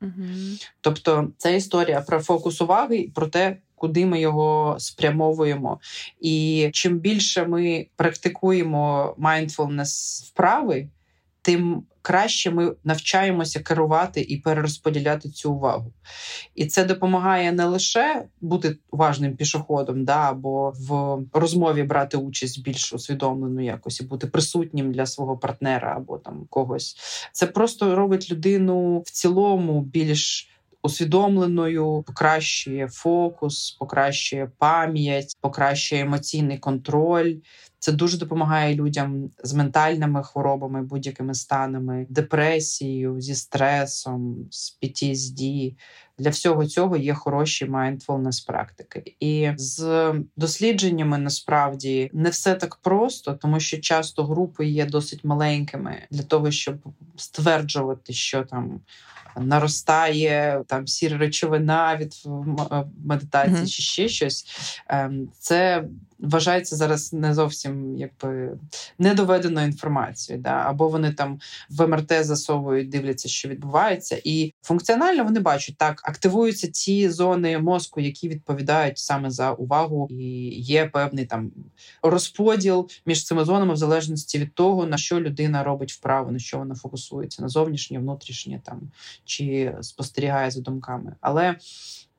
Тобто, це історія про фокус уваги і про те. Куди ми його спрямовуємо, і чим більше ми практикуємо mindfulness вправи, тим краще ми навчаємося керувати і перерозподіляти цю увагу. І це допомагає не лише бути уважним пішоходом, да, або в розмові брати участь більш усвідомлено якось і бути присутнім для свого партнера або там когось. Це просто робить людину в цілому більш. Усвідомленою покращує фокус, покращує пам'ять, покращує емоційний контроль. Це дуже допомагає людям з ментальними хворобами, будь-якими станами, депресією, зі стресом, з PTSD. Для всього цього є хороші mindfulness практики. І з дослідженнями насправді не все так просто, тому що часто групи є досить маленькими для того, щоб стверджувати, що там наростає там сіра речовина від медитації mm-hmm. чи ще щось. Ем, це вважається зараз не зовсім якби недоведеною інформацією. Да? Або вони там в МРТ засовують, дивляться, що відбувається, і функціонально вони бачать так, активуються ті зони мозку, які відповідають саме за увагу, і є певний там розподіл між цими зонами в залежності від того, на що людина робить вправо, на що вона фокусується, на зовнішнє, внутрішнє там чи спостерігає за думками. Але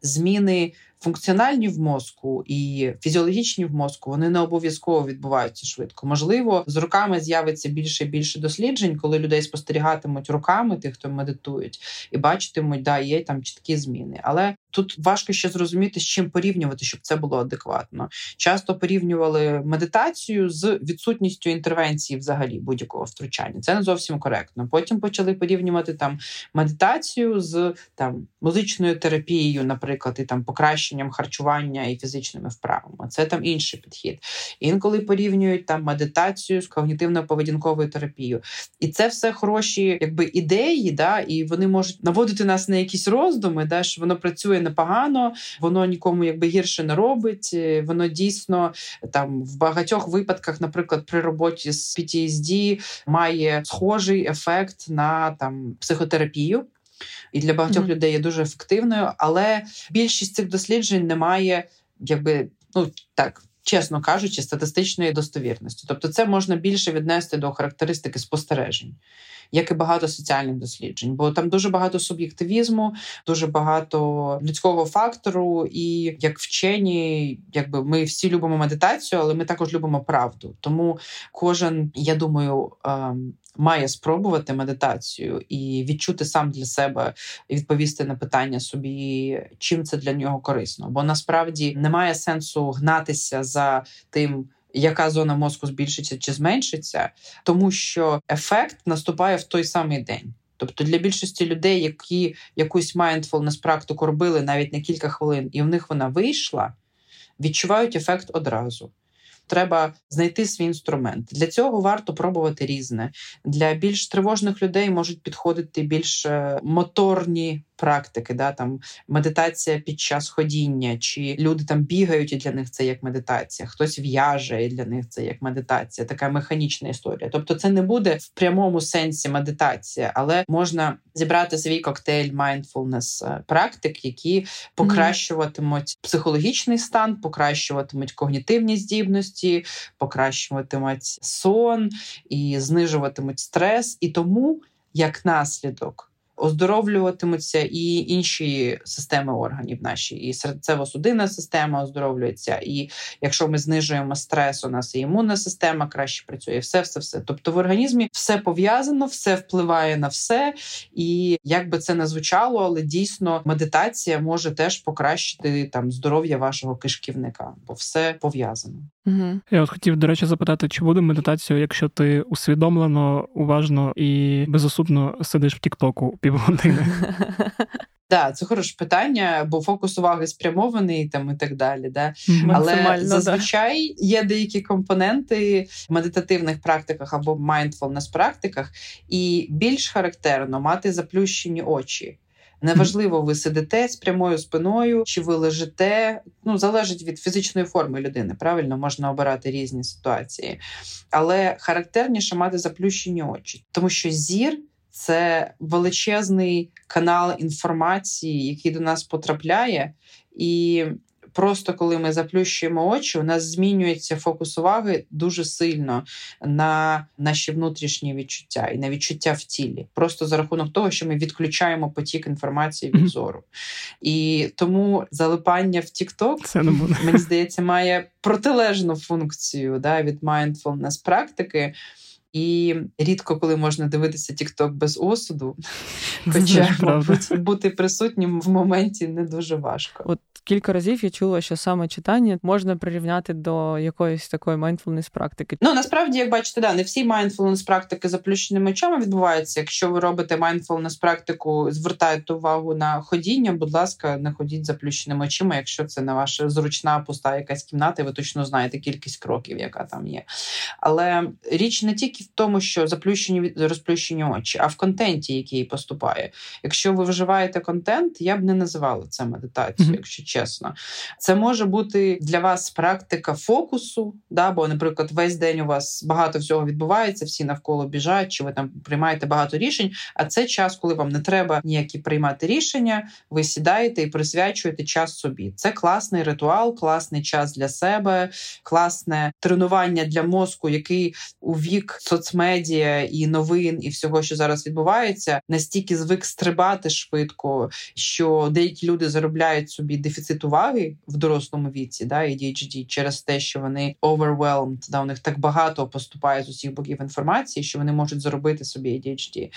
зміни функціональні в мозку і фізіологічні в мозку вони не обов'язково відбуваються швидко. Можливо, з роками з'явиться більше і більше досліджень, коли людей спостерігатимуть руками, тих, хто медитують, і бачитимуть, да, є там чіткі зміни. Але тут важко ще зрозуміти, з чим порівнювати, щоб це було адекватно. Часто порівнювали медитацію з відсутністю інтервенції, взагалі будь-якого втручання. Це не зовсім коректно. Потім почали порівнювати там медитацію з там музичною терапією, наприклад, і там покращенням харчування і фізичними вправами. Це там інший підхід. Інколи порівнюють там медитацію з когнітивно-поведінковою терапією. І це все хороші, якби ідеї, да, і вони можуть наводити нас на якісь роздуми, да, що воно працює непогано, воно нікому якби гірше не робить. Воно дійсно там в багатьох випадках, наприклад, при роботі з PTSD має схожий ефект на там психотерапію і для багатьох mm-hmm. людей є дуже ефективною, але більшість цих досліджень не має, якби ну так. Чесно кажучи, статистичної достовірності. Тобто, це можна більше віднести до характеристики спостережень, як і багато соціальних досліджень, бо там дуже багато суб'єктивізму, дуже багато людського фактору, і як вчені, якби ми всі любимо медитацію, але ми також любимо правду. Тому кожен, я думаю, ем, має спробувати медитацію і відчути сам для себе і відповісти на питання собі, чим це для нього корисно. Бо насправді немає сенсу гнатися за тим. Яка зона мозку збільшиться чи зменшиться, тому що ефект наступає в той самий день. Тобто для більшості людей, які якусь mindfulness практику робили навіть на кілька хвилин, і в них вона вийшла, відчувають ефект одразу треба знайти свій інструмент. Для цього варто пробувати різне. Для більш тривожних людей можуть підходити більш е, моторні практики, да, там медитація під час ходіння, чи люди там бігають, і для них це як медитація, хтось в'яже, і для них це як медитація, така механічна історія. Тобто, це не буде в прямому сенсі медитація, але можна зібрати свій коктейль mindfulness е, практик, які покращуватимуть психологічний стан, покращуватимуть когнітивні здібності, покращуватимуть сон і знижуватимуть стрес, і тому як наслідок оздоровлюватимуться і інші системи органів наші, і серцево-судинна система оздоровлюється. І якщо ми знижуємо стрес, у нас і імунна система краще працює. Все, все, все. Тобто в організмі все пов'язано, все впливає на все. І як би це не звучало, але дійсно медитація може теж покращити там здоров'я вашого кишківника, бо все пов'язано. Угу. Я от хотів, до речі, запитати, чи буде медитація, якщо ти усвідомлено, уважно і безосудно сидиш в Тіктоку півгодини? Да, це хороше питання, бо фокус уваги спрямований там і так далі. Да? Але зазвичай да. є деякі компоненти в медитативних практиках або mindfulness практиках, і більш характерно мати заплющені очі. Неважливо, ви сидите з прямою спиною, чи ви лежите. Ну, залежить від фізичної форми людини. Правильно можна обирати різні ситуації, але характерніше мати заплющені очі, тому що зір це величезний канал інформації, який до нас потрапляє, і просто коли ми заплющуємо очі, у нас змінюється фокус уваги дуже сильно на наші внутрішні відчуття і на відчуття в тілі, просто за рахунок того, що ми відключаємо потік інформації від зору. І тому залипання в TikTok, мені здається, має протилежну функцію да, від mindfulness практики. І рідко коли можна дивитися TikTok без осуду, хоча мабуть, бути присутнім в моменті не дуже важко. От кілька разів я чула, що саме читання можна прирівняти до якоїсь такої mindfulness практики. Ну насправді, як бачите, да, не всі mindfulness практики заплющеними очами відбуваються. Якщо ви робите mindfulness практику, звертаєте увагу на ходіння, будь ласка, не ходіть заплющеними очима, якщо це не ваша зручна пуста якась кімната, і ви точно знаєте кількість кроків, яка там є. Але річ не тільки в тому, що заплющені розплющені очі, а в контенті, який поступає. Якщо ви вживаєте контент, я б не називала це медитацією, mm-hmm. якщо чесно. Це може бути для вас практика фокусу, да, бо, наприклад, весь день у вас багато всього відбувається, всі навколо біжать, чи ви там приймаєте багато рішень. А це час, коли вам не треба ніякі приймати рішення, ви сідаєте і присвячуєте час собі. Це класний ритуал, класний час для себе, класне тренування для мозку, який у вік соцмедіа і новин, і всього, що зараз відбувається, настільки звик стрибати швидко, що деякі люди заробляють собі дефіцит уваги в дорослому віці, да, ADHD, через те, що вони overwhelmed, да, у них так багато поступає з усіх боків інформації, що вони можуть заробити собі ADHD.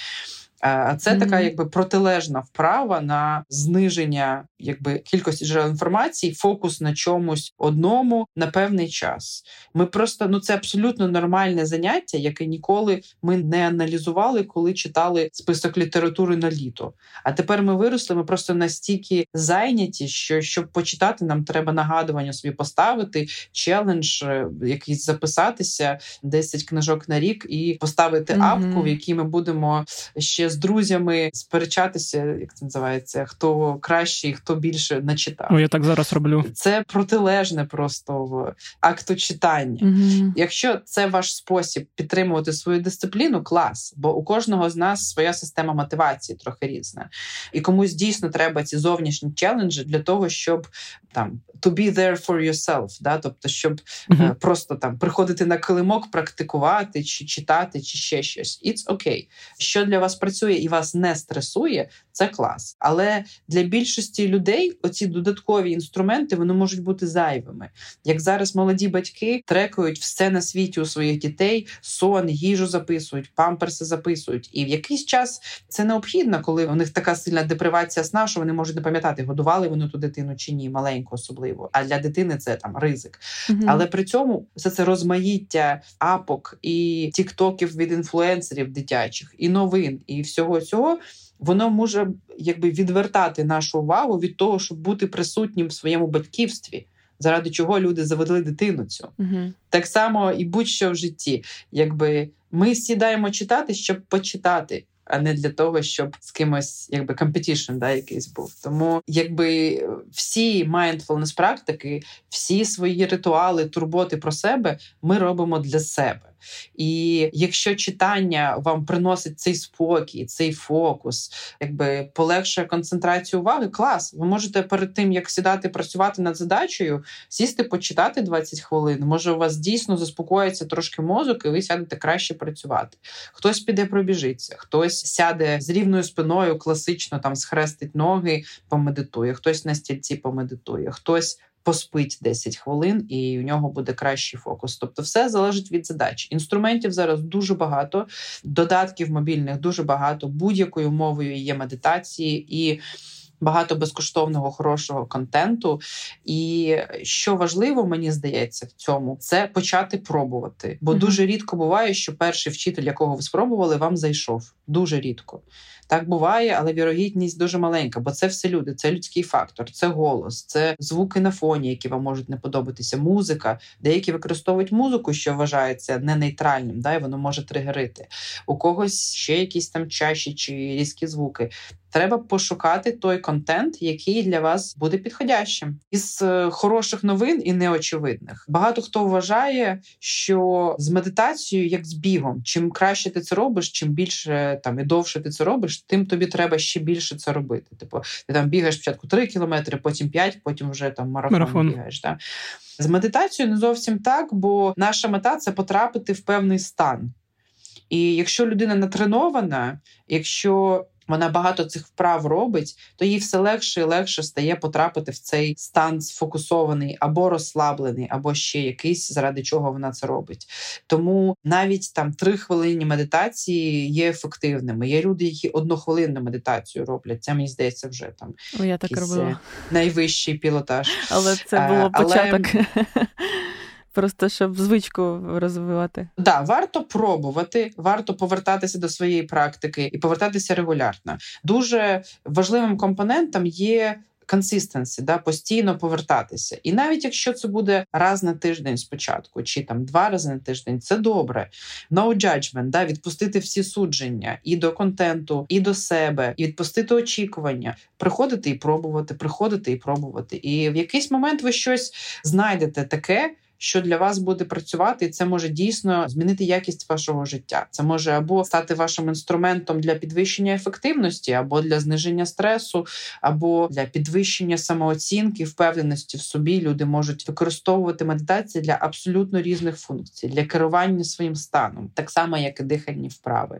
А це mm-hmm. така, якби протилежна вправа на зниження якби кількості джерел інформації, фокус на чомусь одному на певний час. Ми просто ну це абсолютно нормальне заняття, яке ніколи ми не аналізували, коли читали список літератури на літо. А тепер ми виросли. Ми просто настільки зайняті, що щоб почитати, нам треба нагадування собі поставити, челендж, е, якийсь записатися, 10 книжок на рік і поставити mm-hmm. апку, в якій ми будемо ще з друзями сперечатися, як це називається, хто кращий, хто більше начитав. О, я так зараз роблю. Це протилежне просто акту читання. Угу. Якщо це ваш спосіб підтримувати свою дисципліну, клас, бо у кожного з нас своя система мотивації трохи різна, і комусь дійсно треба ці зовнішні челенджі для того, щоб там to be there for yourself, да, тобто, щоб uh-huh. просто там приходити на килимок, практикувати чи читати, чи ще щось. It's okay. Що для вас працює і вас не стресує, це клас. Але для більшості людей оці додаткові інструменти вони можуть бути зайвими. Як зараз молоді батьки трекують все на світі у своїх дітей, сон, їжу записують, памперси записують. І в якийсь час це необхідно, коли у них така сильна депривація сна, що вони можуть не пам'ятати, годували вони ту дитину чи ні, маленьку особливо. А для дитини це там ризик. Угу. Але при цьому все це розмаїття апок і тіктоків від інфлюенсерів дитячих, і новин, і всього цього воно може якби відвертати нашу увагу від того, щоб бути присутнім в своєму батьківстві. Заради чого люди заводили дитину цю. uh Так само і будь-що в житті. Якби Ми сідаємо читати, щоб почитати, а не для того, щоб з кимось якби competition, да, якийсь був. Тому якби всі mindfulness практики, всі свої ритуали, турботи про себе ми робимо для себе. І якщо читання вам приносить цей спокій, цей фокус, якби полегшує концентрацію уваги, клас. Ви можете перед тим, як сідати працювати над задачею, сісти, почитати 20 хвилин. Може, у вас дійсно заспокоїться трошки мозок, і ви сядете краще працювати. Хтось піде пробіжиться, хтось сяде з рівною спиною, класично там схрестить ноги, помедитує, хтось на стільці помедитує, хтось поспить 10 хвилин, і у нього буде кращий фокус. Тобто, все залежить від задач. Інструментів зараз дуже багато, додатків мобільних дуже багато. Будь-якою мовою є медитації і. Багато безкоштовного хорошого контенту, і що важливо, мені здається, в цьому це почати пробувати. Бо mm-hmm. дуже рідко буває, що перший вчитель, якого ви спробували, вам зайшов. Дуже рідко. Так буває, але вірогідність дуже маленька, бо це все люди, це людський фактор, це голос, це звуки на фоні, які вам можуть не подобатися. Музика. Деякі використовують музику, що вважається не нейтральним, да, і воно може тригерити. У когось ще якісь там чаші чи різкі звуки. Треба пошукати той контент, який для вас буде підходящим, із е, хороших новин і неочевидних. Багато хто вважає, що з медитацією, як з бігом, чим краще ти це робиш, чим більше там і довше ти це робиш, тим тобі треба ще більше це робити. Типу, ти там бігаєш спочатку 3 кілометри, потім 5, потім вже там марафон, марафон. бігаєш. Так? З медитацією не зовсім так, бо наша мета це потрапити в певний стан. І якщо людина натренована, якщо вона багато цих вправ робить, то їй все легше і легше стає потрапити в цей стан сфокусований або розслаблений, або ще якийсь, заради чого вона це робить. Тому навіть там три хвилинні медитації є ефективними. Є люди, які однохвилинну медитацію роблять. Це мені здається, вже там О, я так робила. Е, найвищий пілотаж. Але це було початок. Але... Просто щоб звичку розвивати. Так, да, варто пробувати, варто повертатися до своєї практики і повертатися регулярно. Дуже важливим компонентом є. Консистенсі, да, постійно повертатися. І навіть якщо це буде раз на тиждень спочатку, чи там два рази на тиждень, це добре. No judgment, да, відпустити всі судження і до контенту, і до себе, і відпустити очікування, приходити і пробувати, приходити і пробувати. І в якийсь момент ви щось знайдете таке що для вас буде працювати, і це може дійсно змінити якість вашого життя. Це може або стати вашим інструментом для підвищення ефективності, або для зниження стресу, або для підвищення самооцінки, впевненості в собі. Люди можуть використовувати медитацію для абсолютно різних функцій, для керування своїм станом, так само як і дихальні вправи.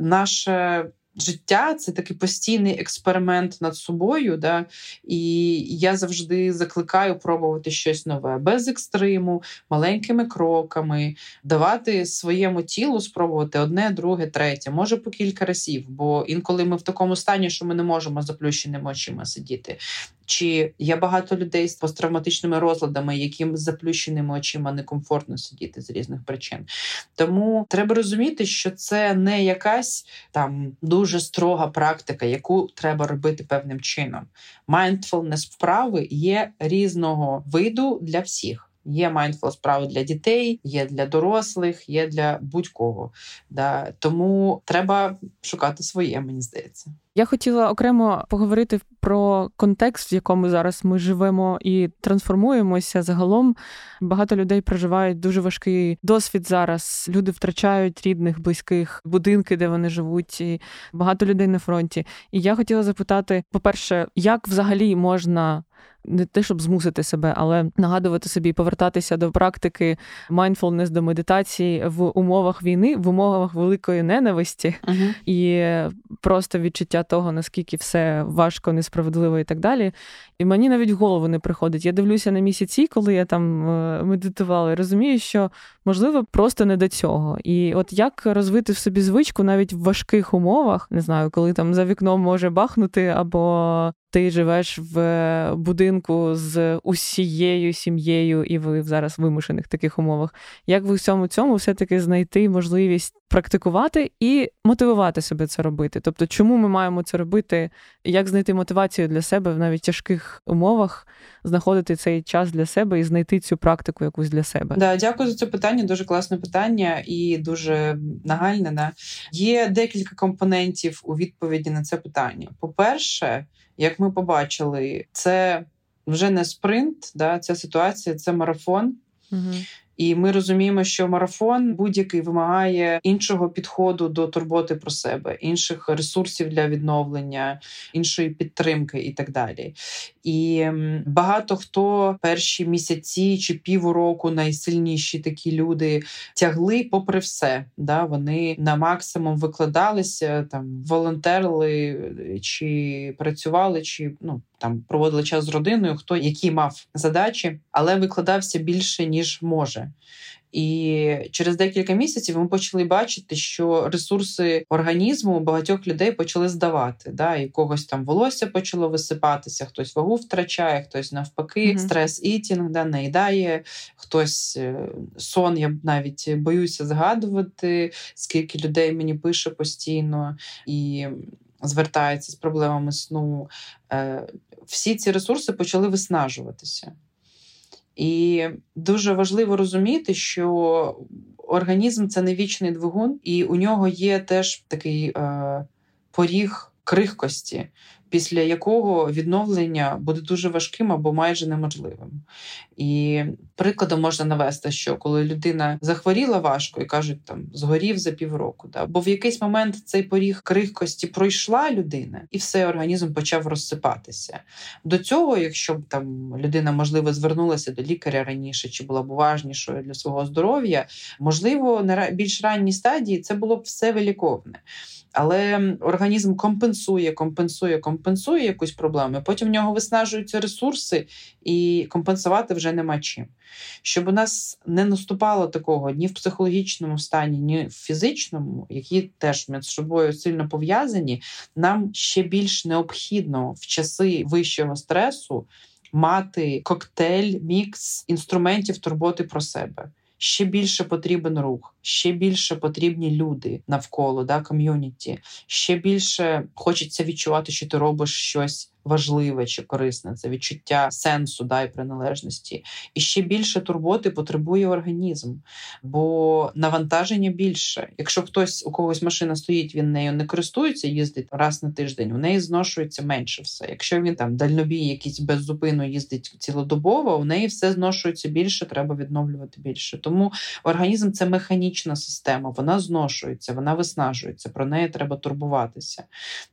Наше життя це такий постійний експеримент над собою. Да? І я завжди закликаю пробувати щось нове без екстриму, маленькими кроками, давати своєму тілу спробувати одне, друге, третє, може по кілька разів. Бо інколи ми в такому стані, що ми не можемо заплющеними очима сидіти. Чи є багато людей з посттравматичними розладами, яким з заплющеними очима некомфортно сидіти з різних причин. Тому треба розуміти, що це не якась там дуже строга практика, яку треба робити певним чином. Mindfulness вправи є різного виду для всіх. Є mindful справи для дітей, є для дорослих, є для будь-кого. Да. Тому треба шукати своє, мені здається. Я хотіла окремо поговорити про контекст, в якому зараз ми живемо і трансформуємося. Загалом багато людей проживають дуже важкий досвід зараз. Люди втрачають рідних, близьких, будинки, де вони живуть, і багато людей на фронті. І я хотіла запитати: по-перше, як взагалі можна не те, щоб змусити себе, але нагадувати собі, повертатися до практики mindfulness, до медитації в умовах війни, в умовах великої ненависті uh-huh. і просто відчуття того, наскільки все важко, несправедливо і так далі. І мені навіть в голову не приходить. Я дивлюся на місяці, коли я там е, медитувала, і розумію, що можливо просто не до цього. І от як розвити в собі звичку навіть в важких умовах, не знаю, коли там за вікном може бахнути або ти живеш в будинку з усією сім'єю, і ви зараз в вимушених таких умовах. Як в цьому цьому все-таки знайти можливість практикувати і мотивувати себе це робити? Тобто, чому ми маємо це робити? Як знайти мотивацію для себе в навіть тяжких умовах, знаходити цей час для себе і знайти цю практику якусь для себе? Да, дякую за це питання. Дуже класне питання і дуже нагальне. Да? Є декілька компонентів у відповіді на це питання. По перше як ми побачили, це вже не спринт, да, ця ситуація це марафон. Угу. І ми розуміємо, що марафон будь-який вимагає іншого підходу до турботи про себе, інших ресурсів для відновлення, іншої підтримки і так далі. І багато хто перші місяці чи півроку найсильніші такі люди тягли, попри все. Да? Вони на максимум викладалися, там волонтерили чи працювали, чи ну там проводили час з родиною, хто які мав задачі, але викладався більше ніж може. І через декілька місяців ми почали бачити, що ресурси організму багатьох людей почали здавати. Да? І когось там волосся почало висипатися, хтось вагу втрачає, хтось навпаки, mm-hmm. стрес ітінг да, наїдає, хтось е, сон. Я навіть боюся згадувати, скільки людей мені пише постійно і звертається з проблемами сну. Всі ці ресурси почали виснажуватися. І дуже важливо розуміти, що організм це не вічний двигун, і у нього є теж такий е, поріг крихкості після якого відновлення буде дуже важким або майже неможливим. І прикладом можна навести, що коли людина захворіла важко і кажуть, там згорів за півроку, да? бо в якийсь момент цей поріг крихкості пройшла людина, і все організм почав розсипатися. До цього, якщо б там людина можливо звернулася до лікаря раніше, чи була б уважнішою для свого здоров'я, можливо, на більш ранній стадії це було б все виліковне. Але організм компенсує, компенсує, компенсує якусь проблему. Потім в нього виснажуються ресурси, і компенсувати вже нема чим. Щоб у нас не наступало такого ні в психологічному стані, ні в фізичному, які теж між собою сильно пов'язані, нам ще більш необхідно в часи вищого стресу мати коктейль, мікс інструментів турботи про себе ще більше потрібен рух, ще більше потрібні люди навколо да, ком'юніті, ще більше хочеться відчувати, що ти робиш щось важливе чи корисне, це відчуття сенсу да, і приналежності. І ще більше турботи потребує організм, бо навантаження більше. Якщо хтось у когось машина стоїть, він нею не користується, їздить раз на тиждень, у неї зношується менше все. Якщо він там дальнобій якийсь без зупину їздить цілодобово, у неї все зношується більше, треба відновлювати більше. Тому організм це механічна система, вона зношується, вона виснажується. Про неї треба турбуватися.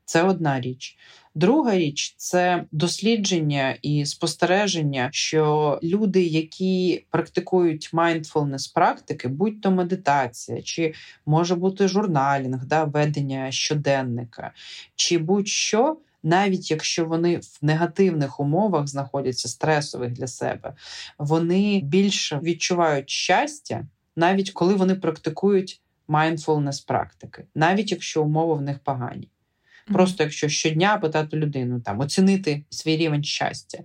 Це одна річ. Друга річ це дослідження і спостереження, що люди, які практикують mindfulness практики, будь-то медитація, чи може бути журналінг, да, ведення щоденника, чи будь-що. Навіть якщо вони в негативних умовах знаходяться стресових для себе, вони більше відчувають щастя, навіть коли вони практикують mindfulness практики, навіть якщо умови в них погані. Просто якщо щодня питати людину, там оцінити свій рівень щастя.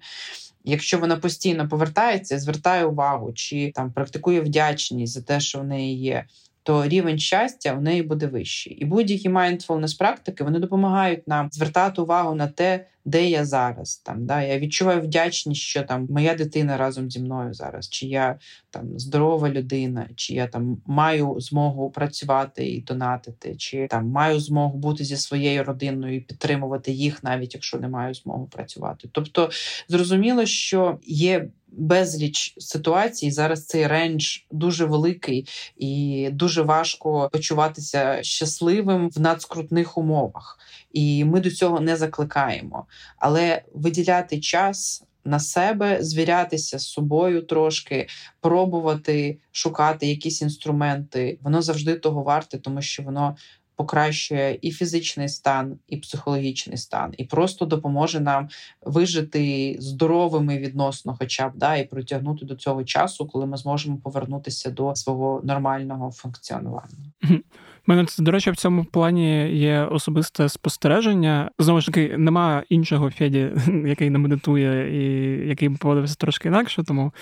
Якщо вона постійно повертається, звертає увагу, чи там практикує вдячність за те, що в неї є, то рівень щастя у неї буде вищий. І будь-які mindfulness практики вони допомагають нам звертати увагу на те, де я зараз. Там да я відчуваю вдячність, що там моя дитина разом зі мною зараз, чи я там здорова людина, чи я там маю змогу працювати і донатити, чи там маю змогу бути зі своєю родиною і підтримувати їх, навіть якщо не маю змогу працювати. Тобто зрозуміло, що є. Безліч ситуацій зараз цей рендж дуже великий і дуже важко почуватися щасливим в надскрутних умовах, і ми до цього не закликаємо але виділяти час. На себе звірятися з собою трошки, пробувати шукати якісь інструменти. Воно завжди того варте, тому що воно покращує і фізичний стан, і психологічний стан, і просто допоможе нам вижити здоровими відносно, хоча б да, і протягнути до цього часу, коли ми зможемо повернутися до свого нормального функціонування. Мене до речі, в цьому плані є особисте спостереження. Знову ж таки, нема іншого Феді, який не медитує і який поводився трошки інакше, тому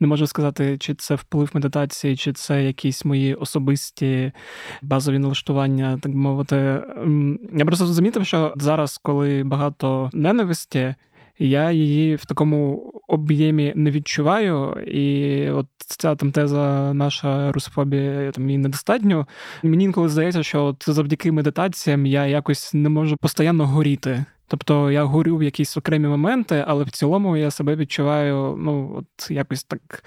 не можу сказати, чи це вплив медитації, чи це якісь мої особисті базові налаштування, так би мовити. Я просто замітив, що зараз, коли багато ненависті я її в такому об'ємі не відчуваю. І от ця там теза, наша русофобія там її недостатньо. Мені інколи здається, що от завдяки медитаціям я якось не можу постійно горіти. Тобто я горю в якісь окремі моменти, але в цілому я себе відчуваю, ну, от якось так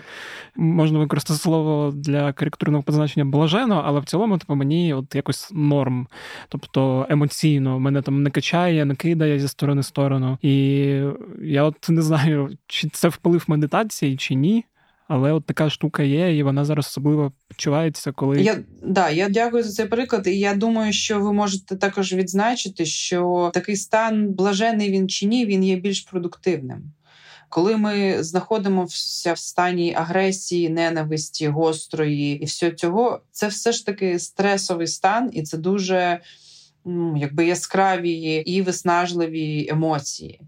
можна використати слово для коректурного позначення блажено, але в цілому, типу, мені от якось норм. Тобто емоційно мене там не качає, не кидає зі сторони в сторону. І я от не знаю, чи це вплив медитації, чи ні. Але от така штука є, і вона зараз особливо відчувається, коли я да, я дякую за цей приклад. І я думаю, що ви можете також відзначити, що такий стан блажений він чи ні, він є більш продуктивним. Коли ми знаходимося в стані агресії, ненависті, гострої і всього цього, це все ж таки стресовий стан, і це дуже якби яскраві і виснажливі емоції.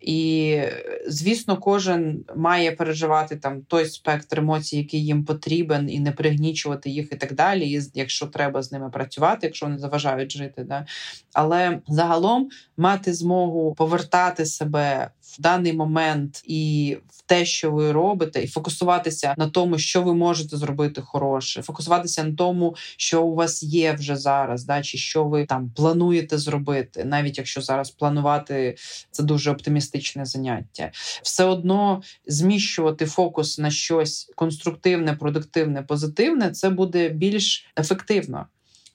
І, звісно, кожен має переживати там той спектр емоцій, який їм потрібен, і не пригнічувати їх, і так далі. І якщо треба з ними працювати, якщо вони заважають жити. Да? Але загалом мати змогу повертати себе в даний момент і в те, що ви робите, і фокусуватися на тому, що ви можете зробити хороше, фокусуватися на тому, що у вас є вже зараз, да, чи що ви там плануєте зробити, навіть якщо зараз планувати це дуже оптимістичне заняття, все одно зміщувати фокус на щось конструктивне, продуктивне, позитивне, це буде більш ефективно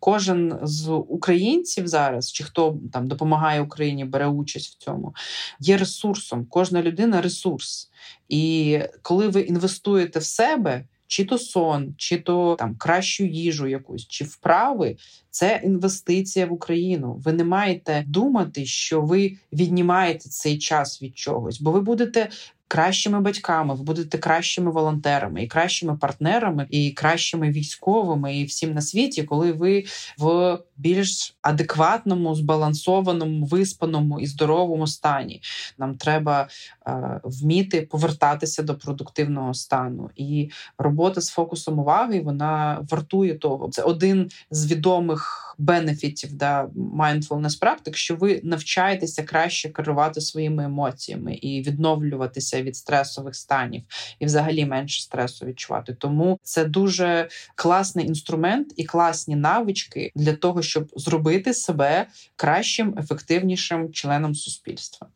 кожен з українців зараз, чи хто там допомагає Україні, бере участь в цьому, є ресурсом. Кожна людина ресурс. І коли ви інвестуєте в себе. Чи то сон, чи то там кращу їжу якусь, чи вправи це інвестиція в Україну. Ви не маєте думати, що ви віднімаєте цей час від чогось, бо ви будете кращими батьками, ви будете кращими волонтерами і кращими партнерами, і кращими військовими, і всім на світі, коли ви в більш адекватному, збалансованому, виспаному і здоровому стані. Нам треба е, вміти повертатися до продуктивного стану. І робота з фокусом уваги вона вартує того. Це один з відомих бенефітів да, mindfulness практик, що ви навчаєтеся краще керувати своїми емоціями і відновлюватися від стресових станів, і взагалі менше стресу відчувати. Тому це дуже класний інструмент і класні навички для того, щоб зробити себе кращим, ефективнішим членом суспільства.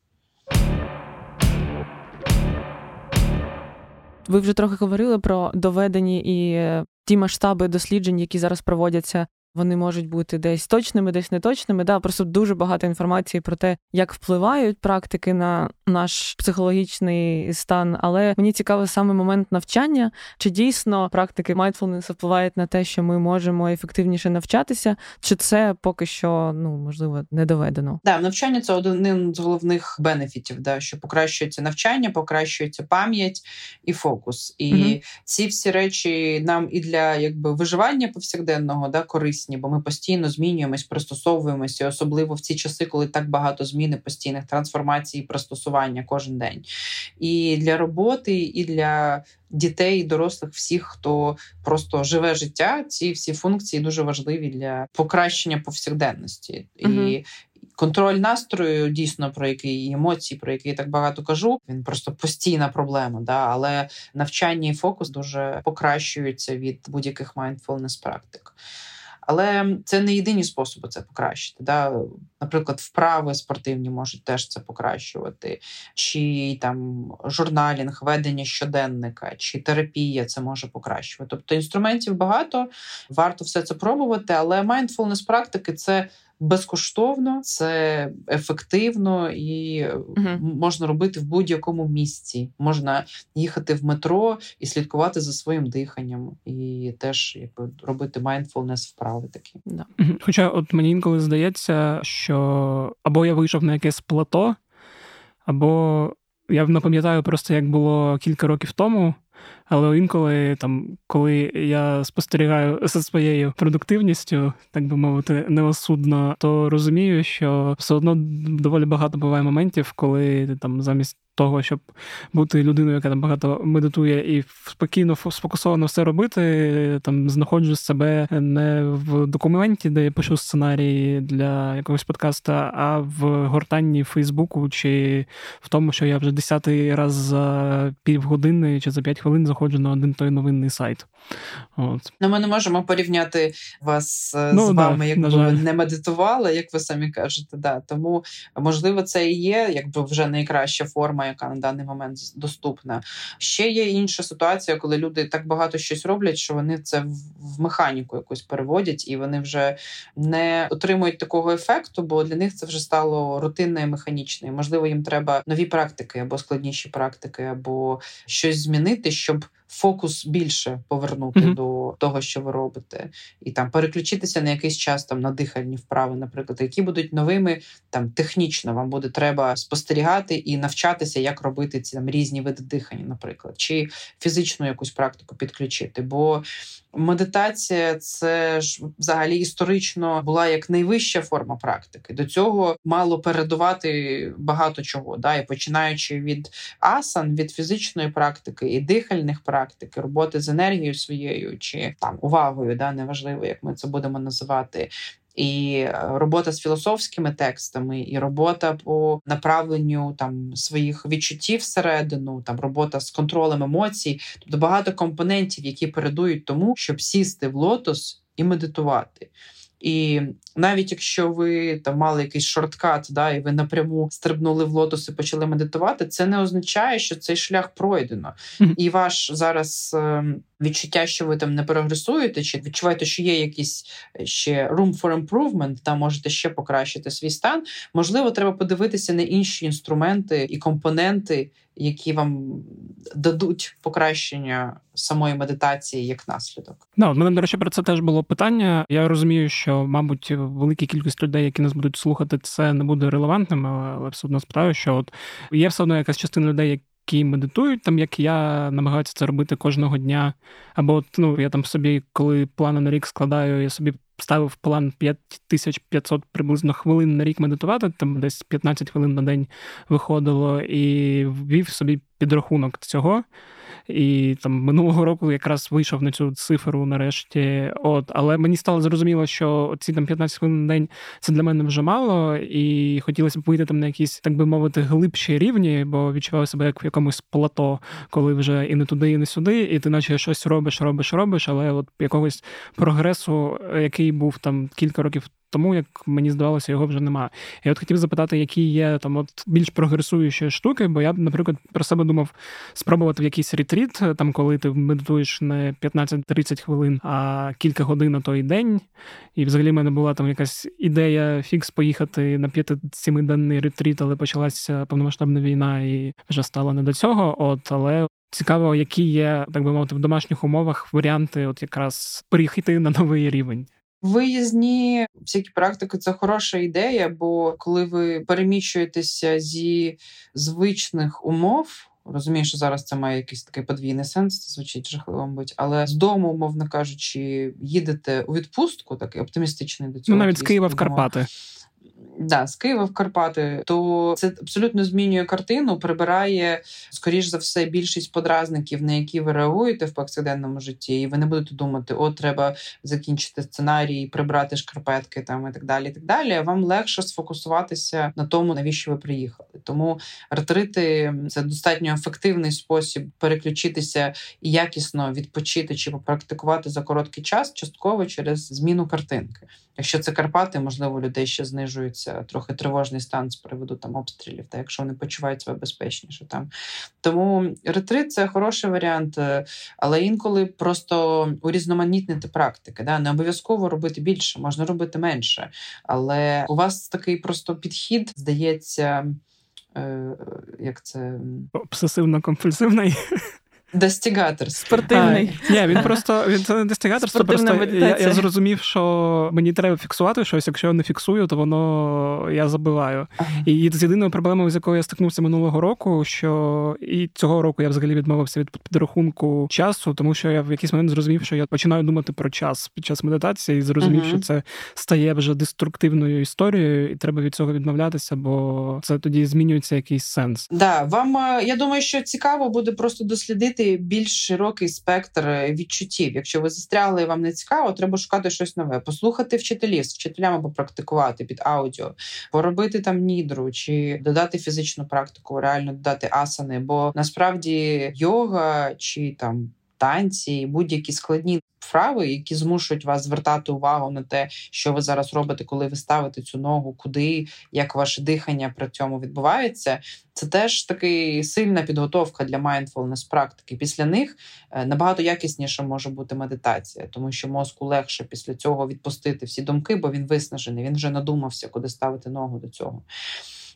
Ви вже трохи говорили про доведені і ті масштаби досліджень, які зараз проводяться вони можуть бути десь точними, десь неточними. Да, Просто дуже багато інформації про те, як впливають практики на наш психологічний стан. Але мені цікавий саме момент навчання, чи дійсно практики mindfulness впливають на те, що ми можемо ефективніше навчатися, чи це поки що ну можливо не доведено? Да, навчання це один з головних бенефітів, да, що покращується навчання, покращується пам'ять і фокус. І mm ці всі речі нам і для якби виживання повсякденного да корисні корисні, бо ми постійно змінюємось, пристосовуємося, особливо в ці часи, коли так багато змін і постійних трансформацій і пристосування кожен день. І для роботи, і для дітей, і дорослих, всіх, хто просто живе життя, ці всі функції дуже важливі для покращення повсякденності. Угу. І Контроль настрою, дійсно, про який емоції, про які я так багато кажу, він просто постійна проблема. Да? Але навчання і фокус дуже покращуються від будь-яких mindfulness практик. Але це не єдині способи це покращити. Да? Наприклад, вправи спортивні можуть теж це покращувати, чи там журналінг, ведення щоденника, чи терапія це може покращувати. Тобто інструментів багато, варто все це пробувати, але mindfulness практики це безкоштовно, це ефективно і uh можна робити в будь-якому місці. Можна їхати в метро і слідкувати за своїм диханням, і теж якби робити mindfulness вправи такі. Да. Хоча, от мені інколи здається, що або я вийшов на якесь плато, або я не пам'ятаю просто, як було кілька років тому. Але інколи, там, коли я спостерігаю за своєю продуктивністю, так би мовити, неосудно, то розумію, що все одно доволі багато буває моментів, коли там замість того, щоб бути людиною, яка там багато медитує і спокійно сфокусовано все робити, там знаходжу себе не в документі, де я пишу сценарії для якогось подкаста, а в гортанні Фейсбуку чи в тому, що я вже десятий раз за півгодини чи за п'ять хвилин заходжу на один той новинний сайт. От. Ну, Ми не можемо порівняти вас е, ну, з вами, да, якби ви не медитували, як ви самі кажете. Да. Тому, можливо, це і є якби вже найкраща форма, яка на даний момент доступна. Ще є інша ситуація, коли люди так багато щось роблять, що вони це в механіку якусь переводять, і вони вже не отримують такого ефекту, бо для них це вже стало рутинне і механічне. Можливо, їм треба нові практики або складніші практики, або щось змінити, щоб фокус більше повернути mm-hmm. до того, що ви робите, і там переключитися на якийсь час там на дихальні вправи, наприклад, які будуть новими там технічно. Вам буде треба спостерігати і навчатися, як робити ці там різні види дихання, наприклад, чи фізичну якусь практику підключити. Бо медитація це ж взагалі історично була як найвища форма практики. До цього мало передувати багато чого. Да? І починаючи від асан, від фізичної практики і дихальних практик, і роботи з енергією своєю чи там увагою, да, неважливо, як ми це будемо називати і е, робота з філософськими текстами, і робота по направленню там своїх відчуттів всередину, там робота з контролем емоцій, тобто багато компонентів, які передують тому, щоб сісти в лотос і медитувати. І навіть якщо ви там мали якийсь shortcut, да, і ви напряму стрибнули в лотос і почали медитувати, це не означає, що цей шлях пройдено. Mm-hmm. І ваш зараз ем, відчуття, що ви там не прогресуєте, чи відчуваєте, що є якийсь е, ще room for improvement, там можете ще покращити свій стан. Можливо, треба подивитися на інші інструменти і компоненти, які вам дадуть покращення самої медитації як наслідок. Да, у мене, до речі, про це теж було питання. Я розумію, що, мабуть, велика кількість людей, які нас будуть слухати, це не буде релевантним, але все одно справа, що от є все одно якась частина людей, які медитують, там як я намагаюся це робити кожного дня. Або от, ну, я там собі, коли плани на рік складаю, я собі ставив план 5500 приблизно хвилин на рік медитувати, там десь 15 хвилин на день виходило, і ввів собі підрахунок цього. І там минулого року якраз вийшов на цю цифру нарешті. От, Але мені стало зрозуміло, що ці там 15 хвилин на день це для мене вже мало, і хотілося б вийти там на якісь, так би мовити, глибші рівні, бо відчував себе як в якомусь плато, коли вже і не туди, і не сюди, і ти наче щось робиш, робиш, робиш, але от якогось прогресу, який був там кілька років тому як мені здавалося, його вже немає. Я от хотів запитати, які є там от більш прогресуючі штуки, бо я наприклад, про себе думав спробувати в якийсь ретріт, там коли ти медитуєш не 15-30 хвилин, а кілька годин на той день. І взагалі в мене була там якась ідея фікс поїхати на 5-7 денний ретріт, але почалася повномасштабна війна і вже стало не до цього. От але. Цікаво, які є, так би мовити, в домашніх умовах варіанти, от якраз переїхати на новий рівень. Виїзні всякі практики це хороша ідея, бо коли ви переміщуєтеся зі звичних умов. Розумію, що зараз це має якийсь такий подвійний сенс, це звучить жахливо, мабуть, але з дому, умовно кажучи, їдете у відпустку, такий оптимістичний до цього. Ну, навіть з Києва в Карпати да, з Києва в Карпати, то це абсолютно змінює картину, прибирає, скоріш за все, більшість подразників, на які ви реагуєте в повсякденному житті, і ви не будете думати, о, треба закінчити сценарій, прибрати шкарпетки там і так далі. і так далі. Вам легше сфокусуватися на тому, навіщо ви приїхали. Тому ретрити це достатньо ефективний спосіб переключитися і якісно відпочити чи попрактикувати за короткий час, частково через зміну картинки. Якщо це Карпати, можливо, людей ще знижується трохи тривожний стан з приводу там обстрілів, та якщо вони почувають себе безпечніше там. Тому ретрит це хороший варіант, е, але інколи просто урізноманітнити практики. Да? Не обов'язково робити більше, можна робити менше. Але у вас такий просто підхід здається. Е, як це обсесивно-компульсивний. Достігатор спортивний. А, ні, він просто він це не достігаторство. Просто я, я зрозумів, що мені треба фіксувати щось. Якщо я не фіксую, то воно я забиваю. Ага. І з єдиною проблемою, з якою я стикнувся минулого року, що і цього року я взагалі відмовився від підрахунку часу, тому що я в якийсь момент зрозумів, що я починаю думати про час під час медитації, і зрозумів, ага. що це стає вже деструктивною історією, і треба від цього відмовлятися, бо це тоді змінюється якийсь сенс. Да, вам е, я думаю, що цікаво буде просто дослідити охопити більш широкий спектр відчуттів. Якщо ви застряли і вам не цікаво, треба шукати щось нове, послухати вчителів з вчителями попрактикувати під аудіо, поробити там нідру чи додати фізичну практику, реально додати асани. Бо насправді йога чи там танці, будь-які складні вправи, які змушують вас звертати увагу на те, що ви зараз робите, коли ви ставите цю ногу, куди, як ваше дихання при цьому відбувається. Це теж таки сильна підготовка для mindfulness практики. Після них е, набагато якісніше може бути медитація, тому що мозку легше після цього відпустити всі думки, бо він виснажений. Він вже надумався, куди ставити ногу до цього.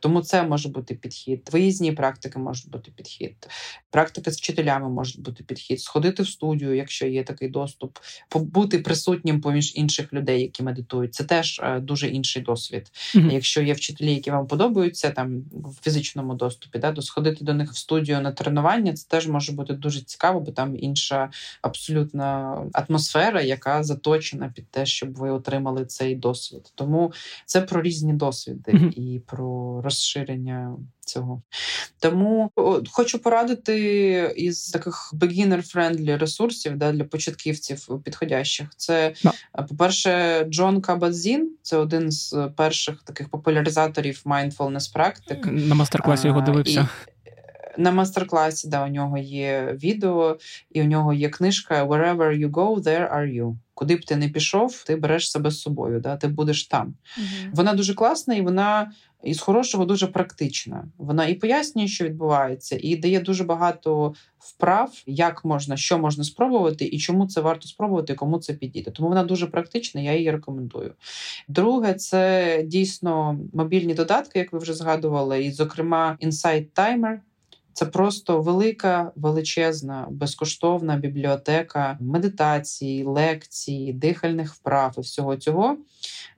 Тому це може бути підхід. Виїзні практики можуть бути підхід, практики з вчителями можуть бути підхід, сходити в студію, якщо є такий доступ, побути присутнім поміж інших людей, які медитують. Це теж е, дуже інший досвід. Mm-hmm. Якщо є вчителі, які вам подобаються там в фізичному доступі, да, то сходити до них в студію на тренування, це теж може бути дуже цікаво, бо там інша абсолютна атмосфера, яка заточена під те, щоб ви отримали цей досвід. Тому це про різні досвіди mm-hmm. і про розширення цього. Тому хочу порадити із таких beginner-friendly ресурсів да, для початківців підходящих. Це, no. по-перше, Джон Кабадзін, це один з перших таких популяризаторів mindfulness практик. На мастер-класі його дивився. І... На мастер-класі да, у нього є відео, і у нього є книжка Wherever you go, there are you. Куди б ти не пішов, ти береш себе з собою, да, ти будеш там. uh Вона дуже класна і вона із хорошого дуже практична. Вона і пояснює, що відбувається, і дає дуже багато вправ, як можна, що можна спробувати, і чому це варто спробувати, і кому це підійде. Тому вона дуже практична, я її рекомендую. Друге, це дійсно мобільні додатки, як ви вже згадували, і, зокрема, Insight Timer. Це просто велика, величезна, безкоштовна бібліотека медитацій, лекцій, дихальних вправ і всього цього.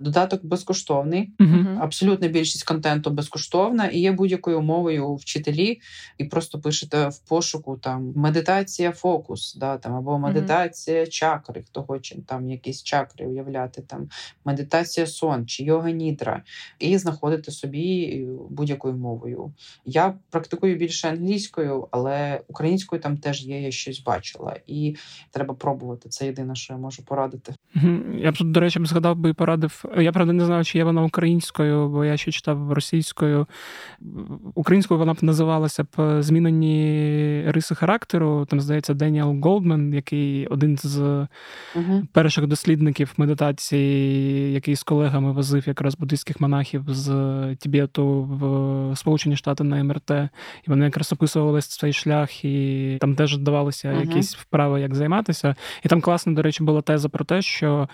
Додаток безкоштовний, uh абсолютна більшість контенту безкоштовна і є будь-якою мовою вчителі, і просто пишете в пошуку там медитація, фокус, да, там або медитація uh чакри, хто хоче там якісь чакри уявляти, там медитація сон чи йога нідра, і знаходите собі будь-якою мовою. Я практикую більше англійською, але українською там теж є, я щось бачила, і треба пробувати. Це єдине, що я можу порадити. Я б тут, до речі, згадав би і порадив. Я правда не знаю, чи є вона українською, бо я ще читав російською. Українською вона б називалася б змінені риси характеру. Там, здається, Деніел Голдман, який один з uh перших дослідників медитації, який з колегами возив якраз буддийських монахів з Тібету в Сполучені Штати на МРТ. І вони якраз описували цей шлях, і там теж давалися uh якісь вправи, як займатися. І там класно, до речі, була теза про те, що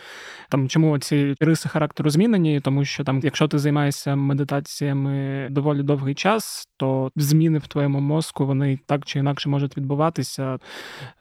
там чому ці риси характеру змінені, тому що там, якщо ти займаєшся медитаціями доволі довгий час, то зміни в твоєму мозку вони так чи інакше можуть відбуватися.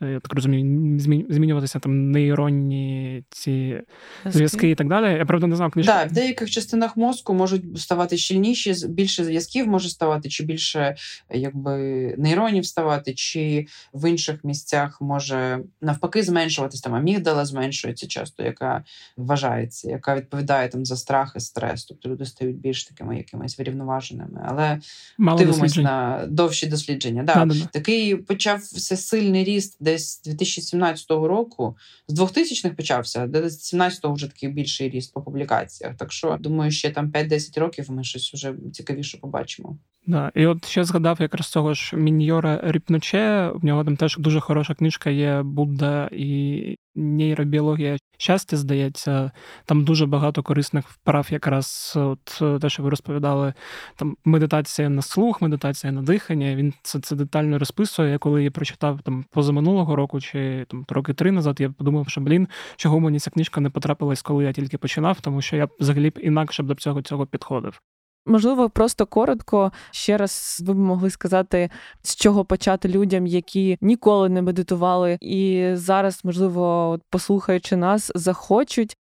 Е, я так розумію, змінюватися там нейронні ці зв'язки і так далі. Я правда не знав книжки. Так, в деяких частинах мозку можуть ставати щільніші, більше зв'язків може ставати, чи більше якби нейронів ставати, чи в інших місцях може навпаки зменшуватись там амігдала зменшується часто, яка вважається, яка відповідає там за страх і стрес. Тобто люди стають більш такими якимись врівноваженими. Але Мало дивимось на довші дослідження. Да. Такий почався сильний ріст десь 2017 року. З 2000-х почався, де 2017-го вже такий більший ріст по публікаціях. Так що думаю, ще там 5-10 років ми щось вже цікавіше побачимо. Да, і от ще згадав якраз цього ж Міньора Ріпноче. В нього там теж дуже хороша книжка є Будда і нейробіологія щастя, здається. Там дуже багато корисних вправ, якраз от те, що ви розповідали, там медитація на слух, медитація на дихання. Він це це детально розписує. Я коли її прочитав там позаминулого року чи там роки три назад, я подумав, що блін, чого мені ця книжка не потрапилась, коли я тільки починав, тому що я взагалі б інакше б до цього цього підходив. Можливо, просто коротко ще раз ви б могли сказати, з чого почати людям, які ніколи не медитували, і зараз, можливо, послухаючи нас, захочуть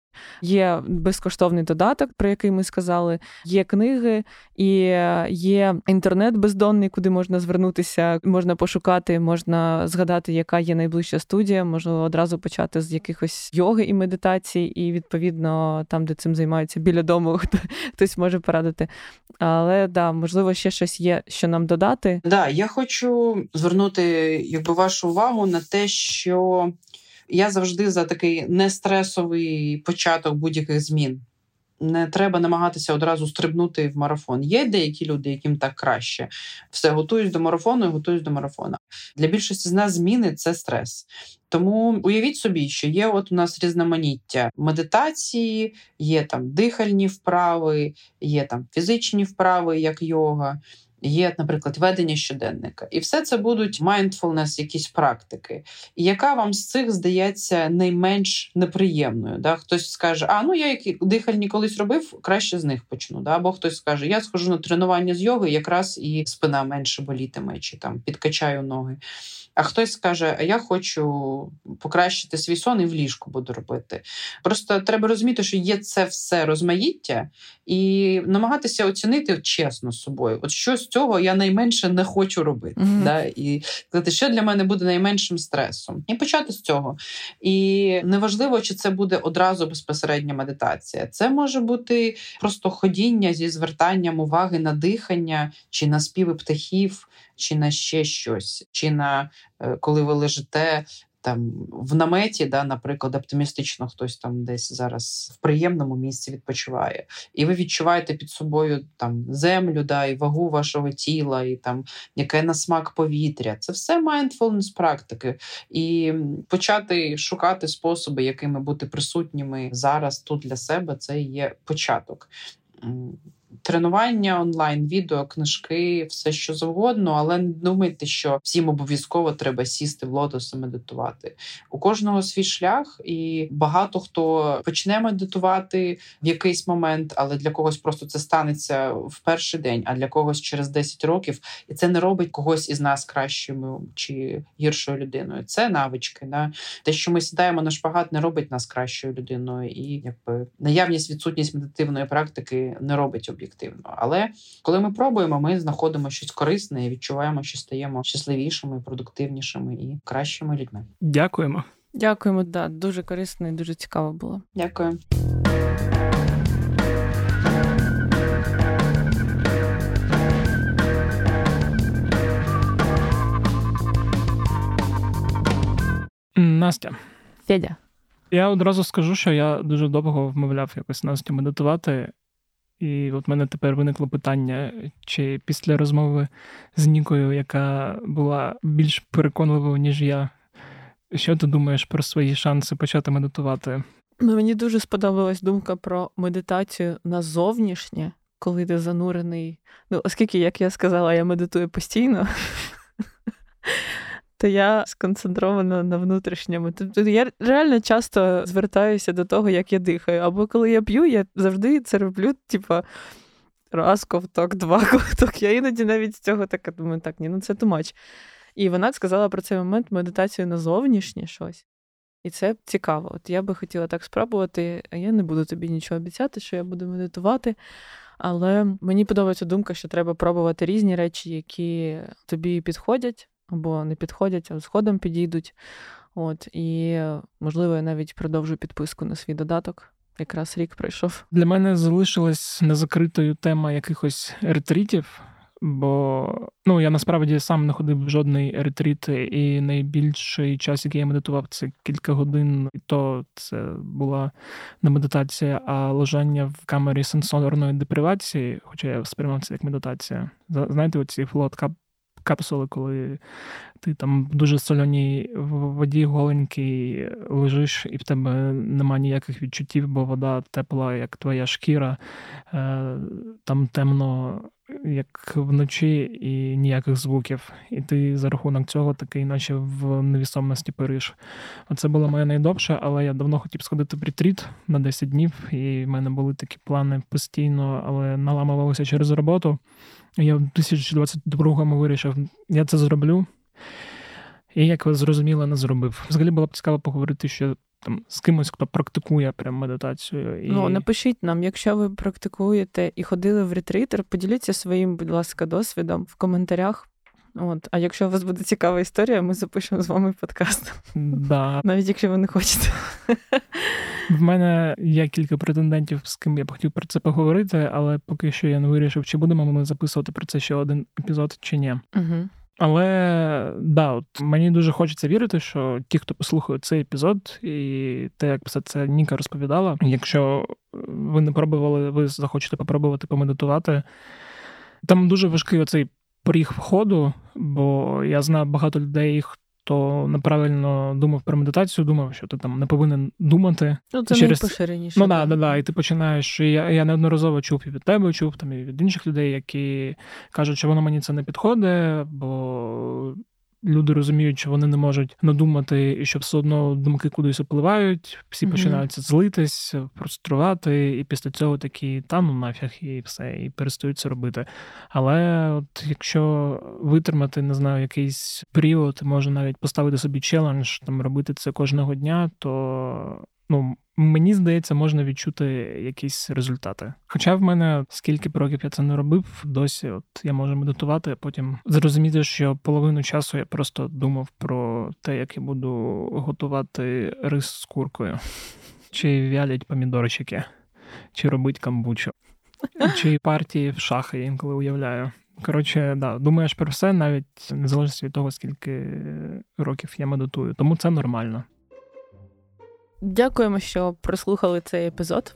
Є безкоштовний додаток, про який ми сказали, є книги і є інтернет бездонний, куди можна звернутися, можна пошукати, можна згадати, яка є найближча студія, можливо, одразу почати з якихось йоги і медитацій, і відповідно там, де цим займаються біля дому, хтось може порадити. Але да, можливо, ще щось є, що нам додати. Да, я хочу звернути якби вашу увагу на те, що. Я завжди за такий нестресовий початок будь-яких змін. Не треба намагатися одразу стрибнути в марафон. Є деякі люди, яким так краще. Все готуюсь до марафону і готуюсь до марафону. Для більшості з нас зміни це стрес. Тому уявіть собі, що є от у нас різноманіття медитації, є там дихальні вправи, є там фізичні вправи, як йога. Є, наприклад, ведення щоденника. І все це будуть mindfulness, якісь практики. І яка вам з цих здається найменш неприємною? Да? Хтось скаже, а ну я які дихальні колись робив, краще з них почну. Да? Або хтось скаже, я схожу на тренування з йоги, якраз і спина менше болітиме, чи там підкачаю ноги. А хтось скаже, а я хочу покращити свій сон і в ліжку буду робити. Просто треба розуміти, що є це все розмаїття, і намагатися оцінити чесно з собою. От що з цього я найменше не хочу робити. Mm-hmm. Да? І сказати, що для мене буде найменшим стресом. І почати з цього. І неважливо, чи це буде одразу безпосередня медитація. Це може бути просто ходіння зі звертанням уваги на дихання чи на співи птахів чи на ще щось, чи на е, коли ви лежите. Там в наметі, да, наприклад, оптимістично хтось там десь зараз в приємному місці відпочиває, і ви відчуваєте під собою там землю, да, і вагу вашого тіла, і там яке на смак повітря. Це все mindfulness практики. І почати шукати способи, якими бути присутніми зараз тут для себе, це є початок тренування онлайн, відео, книжки, все що завгодно, але не думайте, що всім обов'язково треба сісти в лотос і медитувати. У кожного свій шлях, і багато хто почне медитувати в якийсь момент, але для когось просто це станеться в перший день, а для когось через 10 років, і це не робить когось із нас кращою чи гіршою людиною. Це навички. Да? Те, що ми сідаємо на шпагат, не робить нас кращою людиною, і якби наявність відсутність медитивної практики не робить об'єктивно об'єктивно. Але коли ми пробуємо, ми знаходимо щось корисне і відчуваємо, що стаємо щасливішими, продуктивнішими і кращими людьми. Дякуємо. Дякуємо, да, дуже корисно і дуже цікаво було. Дякую. Настя. Федя. Я одразу скажу, що я дуже довго вмовляв якось Настю медитувати, і от мене тепер виникло питання, чи після розмови з Нікою, яка була більш переконливою, ніж я, що ти думаєш про свої шанси почати медитувати? Ну, Мені дуже сподобалась думка про медитацію на зовнішнє, коли ти занурений. Ну, оскільки, як я сказала, я медитую постійно то я сконцентрована на внутрішньому. Тобто я реально часто звертаюся до того, як я дихаю. Або коли я п'ю, я завжди це роблю, типа. Раз ковток, два ковток. Я іноді навіть з цього така думаю, так, ні, ну це тумач. І вона сказала про цей момент медитацію на зовнішнє щось. І це цікаво. От я би хотіла так спробувати. Я не буду тобі нічого обіцяти, що я буду медитувати. Але мені подобається думка, що треба пробувати різні речі, які тобі підходять або не підходять, а згодом підійдуть. От і можливо я навіть продовжу підписку на свій додаток. Якраз рік пройшов. Для мене залишилась незакритою тема якихось ретритів, бо ну я насправді сам не ходив в жодний ретріт, і найбільший час, який я медитував, це кілька годин, і то це була не медитація, а лежання в камері сенсорної депривації, хоча я сприймав це як медитація. Знаєте, оці флот капсули, коли ти там в дуже соленій воді голенький лежиш, і в тебе нема ніяких відчуттів, бо вода тепла, як твоя шкіра, е, там темно, як вночі, і ніяких звуків. І ти за рахунок цього такий, наче в невісомості периш. Оце було моє найдовше, але я давно хотів сходити в ретріт на 10 днів, і в мене були такі плани постійно, але наламувалися через роботу. Я в 2022-му вирішив, я це зроблю. І як ви зрозуміли, не зробив. Взагалі було б цікаво поговорити, що там з кимось, хто практикує прям медитацію. І... Ну, напишіть нам, якщо ви практикуєте і ходили в ретритер, поділіться своїм, будь ласка, досвідом в коментарях. От, А якщо у вас буде цікава історія, ми запишемо з вами подкаст. Да. Навіть якщо ви не хочете. В мене є кілька претендентів, з ким я б хотів про це поговорити, але поки що я не вирішив, чи будемо ми записувати про це ще один епізод, чи ні. Угу. Але да, от мені дуже хочеться вірити, що ті, хто послухає цей епізод, і те, як все це Ніка розповідала, якщо ви не пробували, ви захочете попробувати помедитувати. Там дуже важкий оцей поріг входу, бо я знаю багато людей, хто неправильно думав про медитацію, думав, що ти там не повинен думати. Ну, це через... найпоширеніше. Ну да, да, да. І ти починаєш. Я я неодноразово чув і від тебе, чув там і від інших людей, які кажуть, що воно мені це не підходить, бо люди розуміють, що вони не можуть надумати, і що все одно думки кудись впливають, всі mm-hmm. починаються злитись, прострувати, і після цього такі та ну нафіг, і все, і перестають це робити. Але от якщо витримати, не знаю, якийсь період, може навіть поставити собі челендж, там робити це кожного дня, то ну, мені здається, можна відчути якісь результати. Хоча в мене скільки б років я це не робив, досі от я можу медитувати, а потім зрозуміти, що половину часу я просто думав про те, як я буду готувати рис з куркою, чи вялять помідорчики, чи робить камбучу, чи партії в шахи я інколи уявляю. Коротше, да, думаєш про все, навіть незалежно від того, скільки років я медитую. Тому це нормально. Дякуємо, що прослухали цей епізод.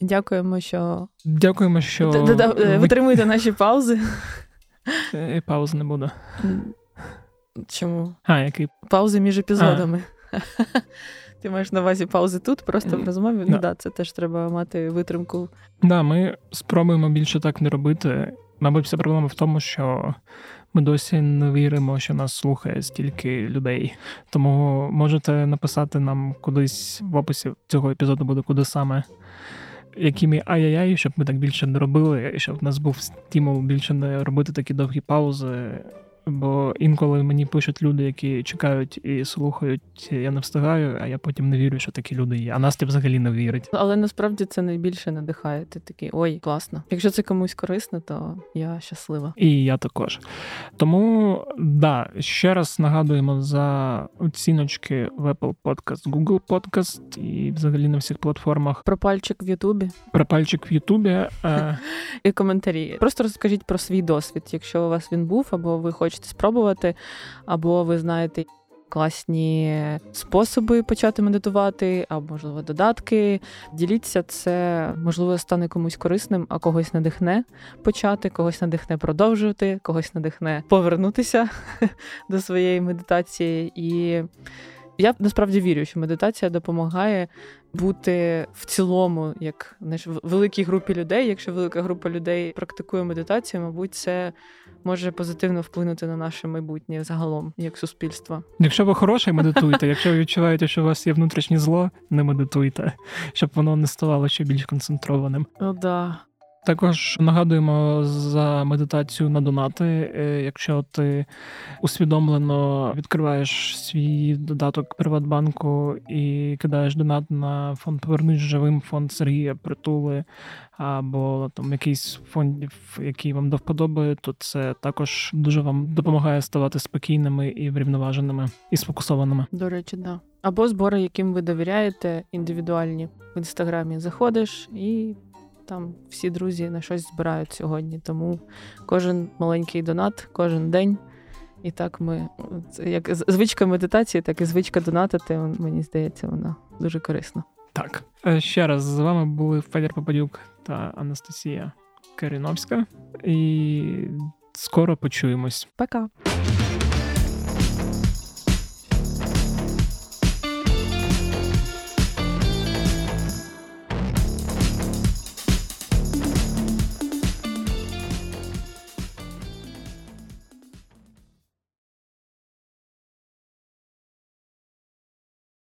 Дякуємо, що Дякуємо, що ви... витримуєте наші паузи. І пауз не буде. Чому? А, який? Паузи між епізодами. А. Ти маєш на увазі паузи тут, просто в розмові. Ну да, це теж треба мати витримку. Так, да, ми спробуємо більше так не робити. Мабуть, вся проблема в тому, що ми досі не віримо, що нас слухає стільки людей. Тому можете написати нам кудись в описі цього епізоду буде куди саме. Якими ай-яй-яй, щоб ми так більше не робили, і щоб в нас був стимул більше не робити такі довгі паузи. Бо інколи мені пишуть люди, які чекають і слухають, я не встигаю, а я потім не вірю, що такі люди є. А Настя взагалі не вірить. Але насправді це найбільше надихає. Ти такий ой, класно. Якщо це комусь корисно, то я щаслива. І я також. Тому да, ще раз нагадуємо за оціночки в Apple Podcast, Google Podcast і взагалі на всіх платформах. Про пальчик в Ютубі. Про пальчик в Ютубі. Е. І коментарі. Просто розкажіть про свій досвід, якщо у вас він був, або ви хочете хочете спробувати, або ви знаєте класні способи почати медитувати, або можливо додатки. Діліться це, можливо, стане комусь корисним, а когось надихне почати, когось надихне продовжувати, когось надихне повернутися до своєї медитації. І я насправді вірю, що медитація допомагає бути в цілому, як знаєш, великій групі людей. Якщо велика група людей практикує медитацію, мабуть, це може позитивно вплинути на наше майбутнє загалом, як суспільство. Якщо ви хороший, медитуйте. Якщо ви відчуваєте, що у вас є внутрішнє зло, не медитуйте, щоб воно не ставало ще більш концентрованим. О, да. Також нагадуємо за медитацію на донати. Е, якщо ти усвідомлено відкриваєш свій додаток Приватбанку і кидаєш донат на фонд Повернись живим, фонд Сергія Притули або там якийсь фондів, який вам до вподоби, то це також дуже вам допомагає ставати спокійними і врівноваженими і сфокусованими. До речі, да. Або збори, яким ви довіряєте, індивідуальні в інстаграмі заходиш і там всі друзі на щось збирають сьогодні. Тому кожен маленький донат, кожен день. І так ми, як звичка медитації, так і звичка донатити, мені здається, вона дуже корисна. Так. Е, ще раз з вами були Федір Попадюк та Анастасія Каріновська. І скоро почуємось. Пока.